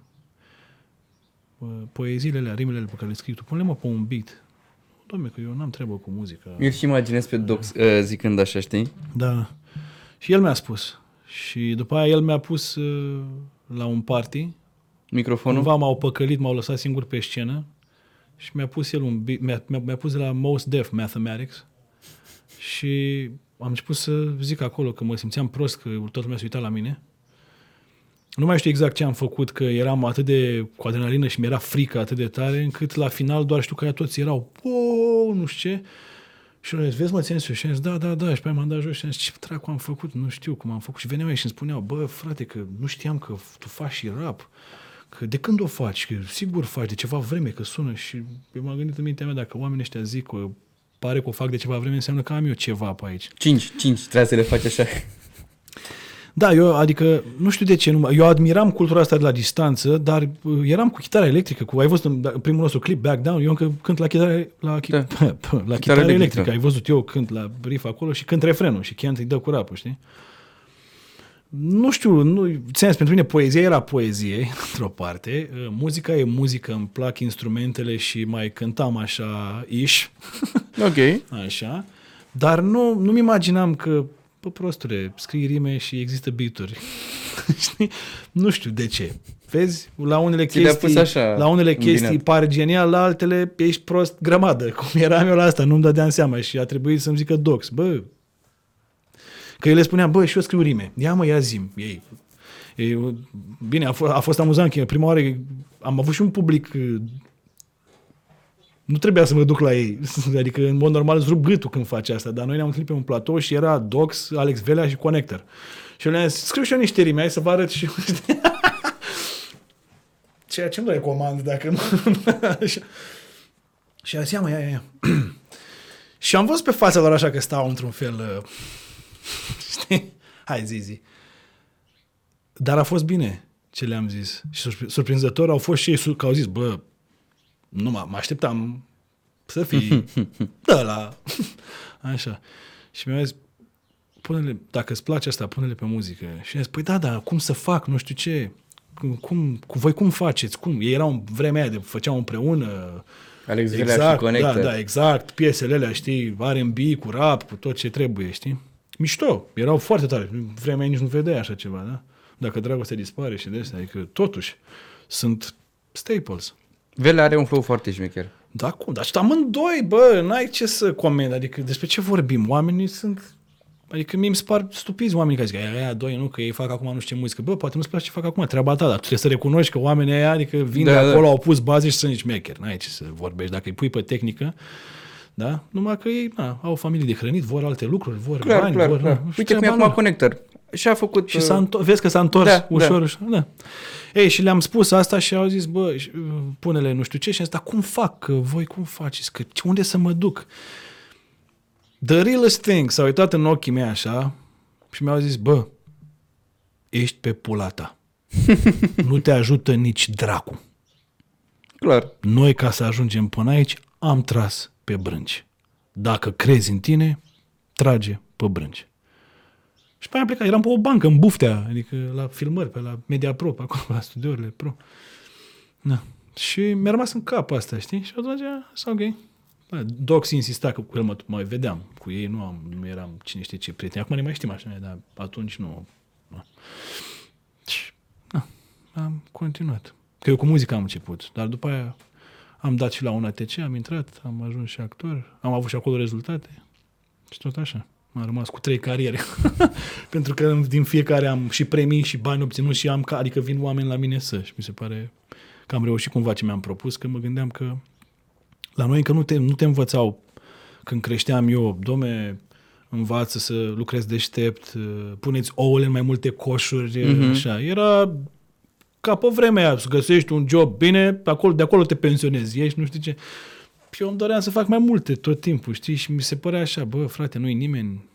poeziile alea, rimele pe care le scrii tu, pune mă pe un beat. Doamne, că eu n-am treabă cu muzică. Eu și imaginez pe Dox uh, zicând așa, știi? Da. Și el mi-a spus, și după aia el mi-a pus uh, la un party Microfonul? Cumva m-au păcălit, m-au lăsat singur pe scenă și mi-a pus el un beat, mi-a, mi-a, mi-a pus de la Most Def Mathematics și am început să zic acolo că mă simțeam prost, că toată lumea se uita la mine. Nu mai știu exact ce am făcut, că eram atât de cu adrenalină și mi-era frică atât de tare, încât la final doar știu că aia toți erau, o, nu știu ce. Și eu vezi mă, țin și am zis, da, da, da, și pe aia m-am dat jos și am zis, ce dracu am făcut, nu știu cum am făcut. Și veneau ei și îmi spuneau, bă, frate, că nu știam că tu faci și rap, că de când o faci, că sigur faci de ceva vreme, că sună și eu m-am gândit în mintea mea, dacă oamenii ăștia zic că pare că o fac de ceva vreme, înseamnă că am eu ceva pe aici. 5, 5, trebuie să le faci așa. Da, eu, adică, nu știu de ce, nu, eu admiram cultura asta de la distanță, dar uh, eram cu chitară electrică, cu, ai văzut în da, primul nostru clip, Back Down, eu încă cânt la chitară, la, chi- Da. [LAUGHS] la chitară electrică. electrică, ai văzut eu cânt la riff acolo și cânt refrenul și Kent îi dă cu rapul, știi? Nu știu, nu, ți pentru mine poezia era poezie, [LAUGHS] într-o parte, uh, muzica e muzică, îmi plac instrumentele și mai cântam așa, ish, Ok. [LAUGHS] Așa. Dar nu, nu-mi imaginam că, bă, prostule, scrii rime și există beaturi. [LAUGHS] Știi? Nu știu de ce. Vezi? La unele Ți le-a chestii, pus așa, la unele chestii îmbinat. pare genial, la altele ești prost grămadă. [LAUGHS] Cum eram eu la asta, nu-mi dădeam seama și a trebuit să-mi zică dox. Bă, că el le spunea, bă, și eu scriu rime. Ia mă, ia zim. Ei. Ei, bine, a, f- a fost amuzant că prima oară am avut și un public uh, nu trebuia să mă duc la ei. [LAUGHS] Adică, în mod normal, îți rup gâtul când faci asta. Dar noi ne-am întâlnit pe un platou și era Dox, Alex Velea și Connector. Și eu le-am zis, scriu și eu niște rime, hai să vă arăt și eu. [LAUGHS] Ceea ce nu recomand dacă nu... [LAUGHS] Așa. și a zis, ia mă, ia, ia, ia. [CLEARS THROAT] și am văzut pe fața lor așa că stau într-un fel... uh, Știi? Hai, zi, zi. Dar a fost bine ce le-am zis. Și surpri- surprinzător au fost și ei su- că au zis, bă, nu mă, mă așteptam să fii [LAUGHS] da la [LAUGHS] așa. Și mi-a zis, pune-le, dacă îți place asta, pune-le pe muzică. Și mi-a zis, păi da, da, cum să fac, nu știu ce, cum, cum cu voi cum faceți, cum? Ei erau în vremea aia de făceau împreună, Alex Velea exact, și Connector. Da, da, exact, piesele alea, știi, R&B cu rap, cu tot ce trebuie, știi? Mișto, erau foarte tare. În Vremea aia nici nu vedeai așa ceva, da? Dacă dragostea dispare și de astea, adică totuși sunt staples. Velea are un flow foarte șmecher. Da, cum? Dar și amândoi, bă, n-ai ce să coment. Adică despre ce vorbim? Oamenii sunt... Adică mie mi se par stupizi oamenii care zic, aia, aia doi, nu, că ei fac acum nu știu ce muzică. Bă, poate nu-ți place ce fac acum, treaba ta, dar tu trebuie să recunoști că oamenii aia, adică vin Da, de da. acolo, au pus baze și sunt nici șmecher. N-ai ce să vorbești. Dacă îi pui pe tehnică, da? Numai că ei na, au familie de hrănit, vor alte lucruri, vor Clar, bani, clar, vor... clar. na, și Uite cum e treaba acum lor. Connector. Și a făcut... Și uh, s-a întor- vezi că s-a întors Da, ușor, da. ușor, da. Ei, și le-am spus asta și au zis, bă, și, uh, pune-le nu știu ce și am zis, dar cum fac? Că voi cum faceți? Că ce- unde să mă duc? The realest thing, s-a uitat în ochii mei așa și mi-au zis, bă, ești pe pula ta. [LAUGHS] nu te ajută nici dracu. Clar. Noi, ca să ajungem până aici, am tras pe brânci. Dacă crezi în tine, trage pe brânci. Și pe aia am plecat. Eram pe o bancă, în buftea, adică la filmări, pe la Media Pro, pe acolo, la studiourile Pro. Da. Și mi-a rămas în cap asta, știi? Și atunci, s ok. Bă, Dox insista că cu el mă mai vedeam. Cu ei nu, am, nu eram cine știe ce prieteni. Acum ne mai știm așa, dar atunci nu. Da. Și, da, am continuat. Că eu cu muzica am început, dar după aia am dat și la un ATC, am intrat, am ajuns și actor, am avut și acolo rezultate și tot așa. Am rămas cu trei cariere. [LAUGHS] Pentru că din fiecare am și premii și bani obținut și am, ca- adică vin oameni la mine să și mi se pare că am reușit cumva ce mi-am propus, că mă gândeam că la noi încă nu te, nu te învățau când creșteam eu, dome, învață să lucrezi deștept, puneți ouăle în mai multe coșuri, mm-hmm. așa. Era ca pe vremea aia, să găsești un job bine, pe acolo, de acolo te pensionezi, ești, nu știu ce. Și eu îmi doream să fac mai multe tot timpul, știi? Și mi se părea așa, bă, frate, nu-i nimeni.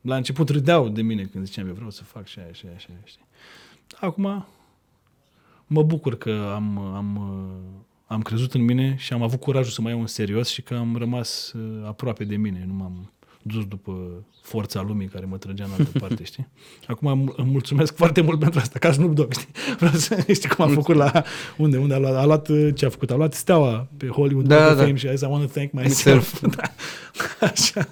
La început râdeau de mine când ziceam, eu vreau să fac și aia, și aia, și aia, știi? Acum mă bucur că am, am, am crezut în mine și am avut curajul să mă iau în serios și că am rămas uh, aproape de mine, nu m-am dus după forța lumii care mă trăgea în altă parte, știi? Acum îmi îmi mulțumesc foarte mult pentru asta, ca Snoop Dogg, știi? Vreau să știi cum a făcut la... Unde? Unde a luat, a luat uh, ce a făcut? A luat steaua pe Hollywood Da, Walk of da. Fame și a zis, I want to thank myself. Myself. [LAUGHS] da. Așa.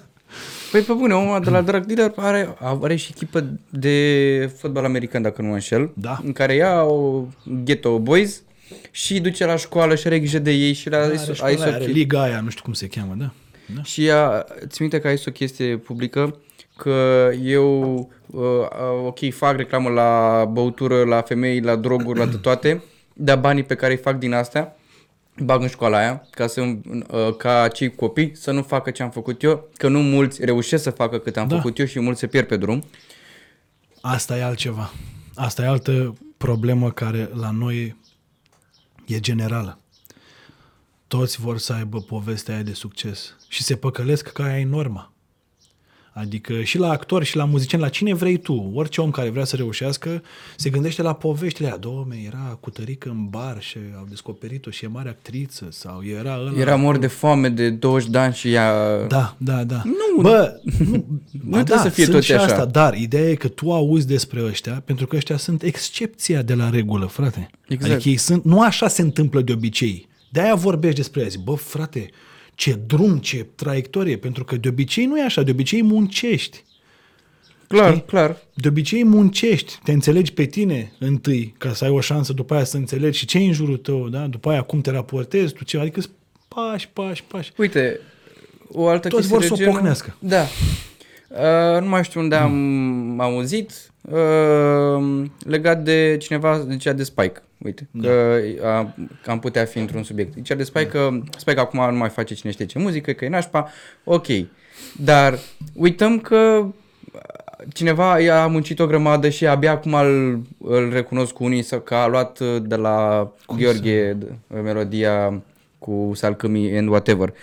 Păi pe bune, omul de la Drug Dealer are, are și echipă de fotbal american, dacă nu mă înșel, Da. în care ia o ghetto boys și duce la școală și are grijă de ei și la Are, are, școala are, aia, are liga aia, nu știu cum se cheamă, da? Da? Și ea, ți minte că ai o chestie publică că eu, uh, uh, ok, fac reclamă la băutură, la femei, la droguri, la toate, dar banii pe care îi fac din astea, bag în școala aia, ca, să, uh, ca acei copii să nu facă ce am făcut eu, că nu mulți reușesc să facă cât am Da. făcut eu și mulți se pierd pe drum. Asta e altceva. Asta e altă problemă care la noi e generală. Toți vor să aibă povestea aia de succes și se păcălesc că aia e norma. Adică și la actori și la muzicieni, la cine vrei tu, orice om care vrea să reușească, se gândește la poveștile aia. Domne, era cu tărică în bar și au descoperit-o și e mare actriță sau era ăla. Era mor de foame de 20 de ani și ea... Da, da, da. Nu, Bă, nu, [LAUGHS] ba trebuie să fie sunt tot și așa. Asta, dar ideea e că tu auzi despre ăștia, pentru că ăștia sunt excepția de la regulă, frate. Exact. Adică ei sunt, nu așa se întâmplă de obicei. De-aia vorbești despre ea. Zic, bă, frate, ce drum, ce traiectorie, pentru că de obicei nu e așa, de obicei muncești. clar, știi? clar. De obicei muncești, te înțelegi pe tine întâi, ca să ai o șansă după aia să înțelegi și ce e în jurul tău, da? după aia cum te raportezi, tu ce, adică sunt pași, pași, pași. Uite, o altă Toți chestie vor de să o genul- pocnească. Da. Uh, nu mai știu unde am auzit uh, legat de cineva zicea de Spike. Uite, da. că, uh, că am putea fi într-un subiect. Zicea de Spike că Spike acum nu mai face cine știe ce muzică, că e nașpa. Ok. Dar uităm că cineva i-a muncit o grămadă și abia acum îl, îl recunosc cu unii sau că a luat uh, de la Gheorghe d- melodia cu salcâmii and whatever.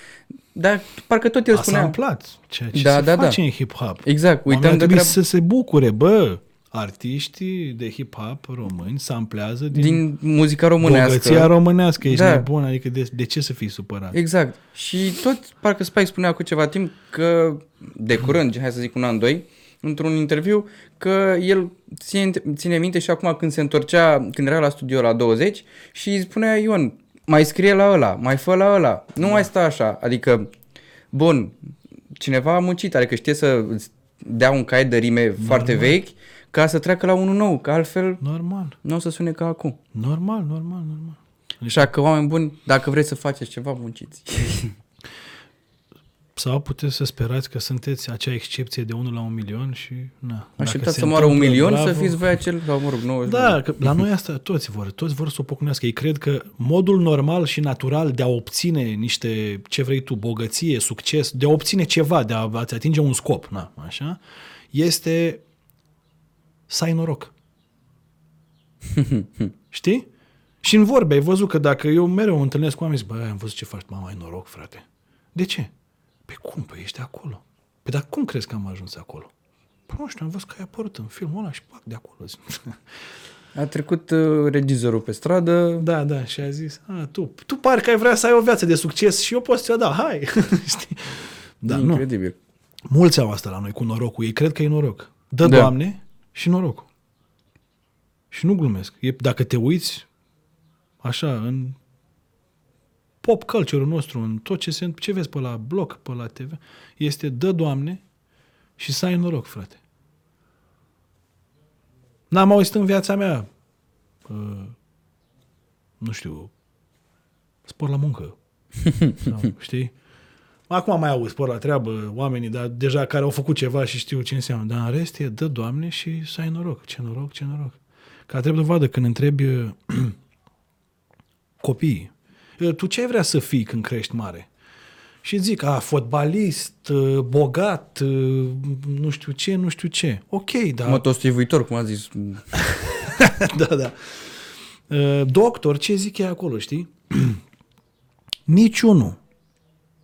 Dar parcă tot el A spunea. samplat ceea ce Da, se da, da. face în hip-hop. Exact, uităm Oamenii de trebuie treabă. să se bucure, bă, artiștii de hip-hop români samplează din, din muzica românească. bogăția românească. Ești Da. nebun, adică de, de ce să fii supărat? Exact. Și tot, parcă Spike spunea cu ceva timp că, de curând, hai să zic un an, doi, într-un interviu, că el ține, ține minte și acum când se întorcea, când era la studio la 20 și îi spunea Ion, mai scrie la ăla, mai fă la ăla, nu mai sta așa. Adică, bun, cineva a muncit, adică știe să îți dea un caiet de rime foarte vechi ca să treacă la unul nou, că altfel Normal, nu o să sune ca acum. normal, normal, normal. Așa că, oameni buni, dacă vreți să faceți ceva, munciți. [LAUGHS] Sau puteți să sperați că sunteți acea excepție de 1 la 1 milion și... Na, dacă Așteptați se să moară un întâmplă, milion, bravo. să fiți voi acel, sau mă rog, 90 Da, că la noi asta toți vor, toți vor să o pocnească. Ei cred că modul normal și natural de a obține niște, ce vrei tu, bogăție, succes, de a obține ceva, de a a-ți atinge un scop, na, așa, este să ai noroc. Știi? Și în vorbe ai văzut că dacă eu mereu întâlnesc cu oameni, zic, bă, am văzut ce faci, mama, ai noroc, frate. De ce? Păi cum? Păi ești acolo. Păi dar cum crezi că am ajuns acolo? Păi nu știu, am văzut că ai apărut în filmul ăla și pac de acolo. A trecut uh, regizorul pe stradă, Da, da, și a zis, a, tu, tu pari că ai vrea să ai o viață de succes și eu pot să-ți o dau, hai. [LAUGHS] Știi? Da, nu. incredibil. Mulți au asta la noi cu norocul. Ei cred că e noroc. Dă, Da. da. Doamne, și norocul. Și nu glumesc. E, dacă te uiți așa în pop culture-ul nostru, în tot ce, se, ce vezi pe la blog, pe la TV, este dă, Doamne, și să ai noroc, frate. N-am auzit în viața mea, uh, nu știu, spor la muncă. [LAUGHS] Sau, știi? Acum mai auzi spor la treabă oamenii, dar deja care au făcut ceva și știu ce înseamnă. Dar în rest e dă, Doamne, și să ai noroc. Ce noroc, ce noroc. Ca trebuie dovadă când întrebi uh, [CLEARS THROAT] copiii, "Uh, tu ce ai vrea să fii când crești mare? Și zic, a, fotbalist, uh, bogat, uh, nu știu ce, nu știu ce. Ok, dar... Motostivuitor, cum a zis. [LAUGHS] da, da. Uh, Doctor, ce zic ei acolo, știi? [CLEARS THROAT] niciunul,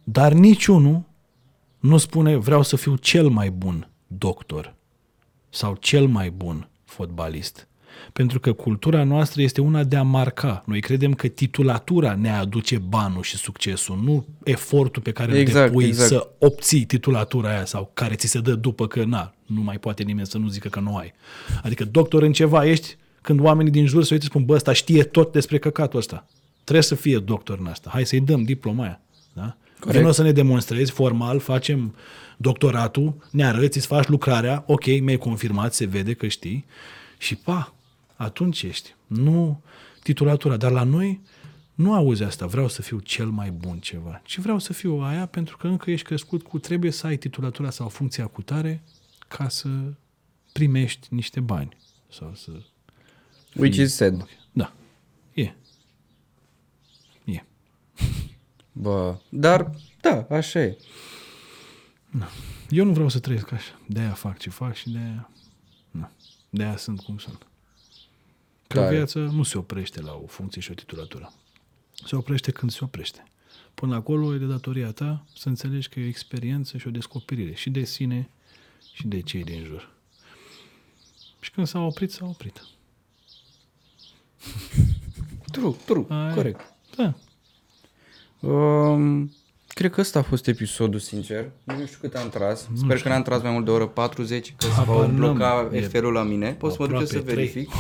dar niciunul nu spune vreau să fiu cel mai bun doctor sau cel mai bun fotbalist. Pentru că cultura noastră este una de a marca. Noi credem că titulatura ne aduce banul și succesul, nu efortul pe care îl Exact, depui exact. să obții titulatura aia sau care ți se dă după că na, nu mai poate nimeni să nu zică că nu ai. Adică doctor în ceva ești când oamenii din jur se uită și spun, bă, ăsta știe tot despre căcatul ăsta. Trebuie să fie doctor în asta. Hai să-i dăm diploma aia. Da? Corect. Vino să ne demonstrezi formal, facem doctoratul, ne arăți, îți faci lucrarea, ok, mi-ai confirmat, se vede că știi și pa, atunci ești. Nu titulatura, dar la noi nu auzi asta, vreau să fiu cel mai bun ceva, ci vreau să fiu aia pentru că încă ești crescut cu trebuie să ai titulatura sau funcția cu tare ca să primești niște bani sau să... Which is sad. Da, e. E. Bă, dar da, așa e. Da. Eu nu vreau să trăiesc așa. De-aia fac ce fac și de-aia... Nu. De-aia sunt cum sunt. Că Da. viața nu se oprește la o funcție și o titulatură. Se oprește când se oprește. Până acolo e de datoria ta să înțelegi că e o experiență și o descoperire și de sine și de cei din jur. Și când s-a oprit, s-a oprit. True, true, Aia e. corect. Da. Um, cred că ăsta a fost episodul, sincer. Nu știu cât am tras. Sper că n-am tras mai mult de o oră 40, că se va Habar n-am. bloca E FR-ul la mine. Pot să mă duc eu să aproape trei. verific.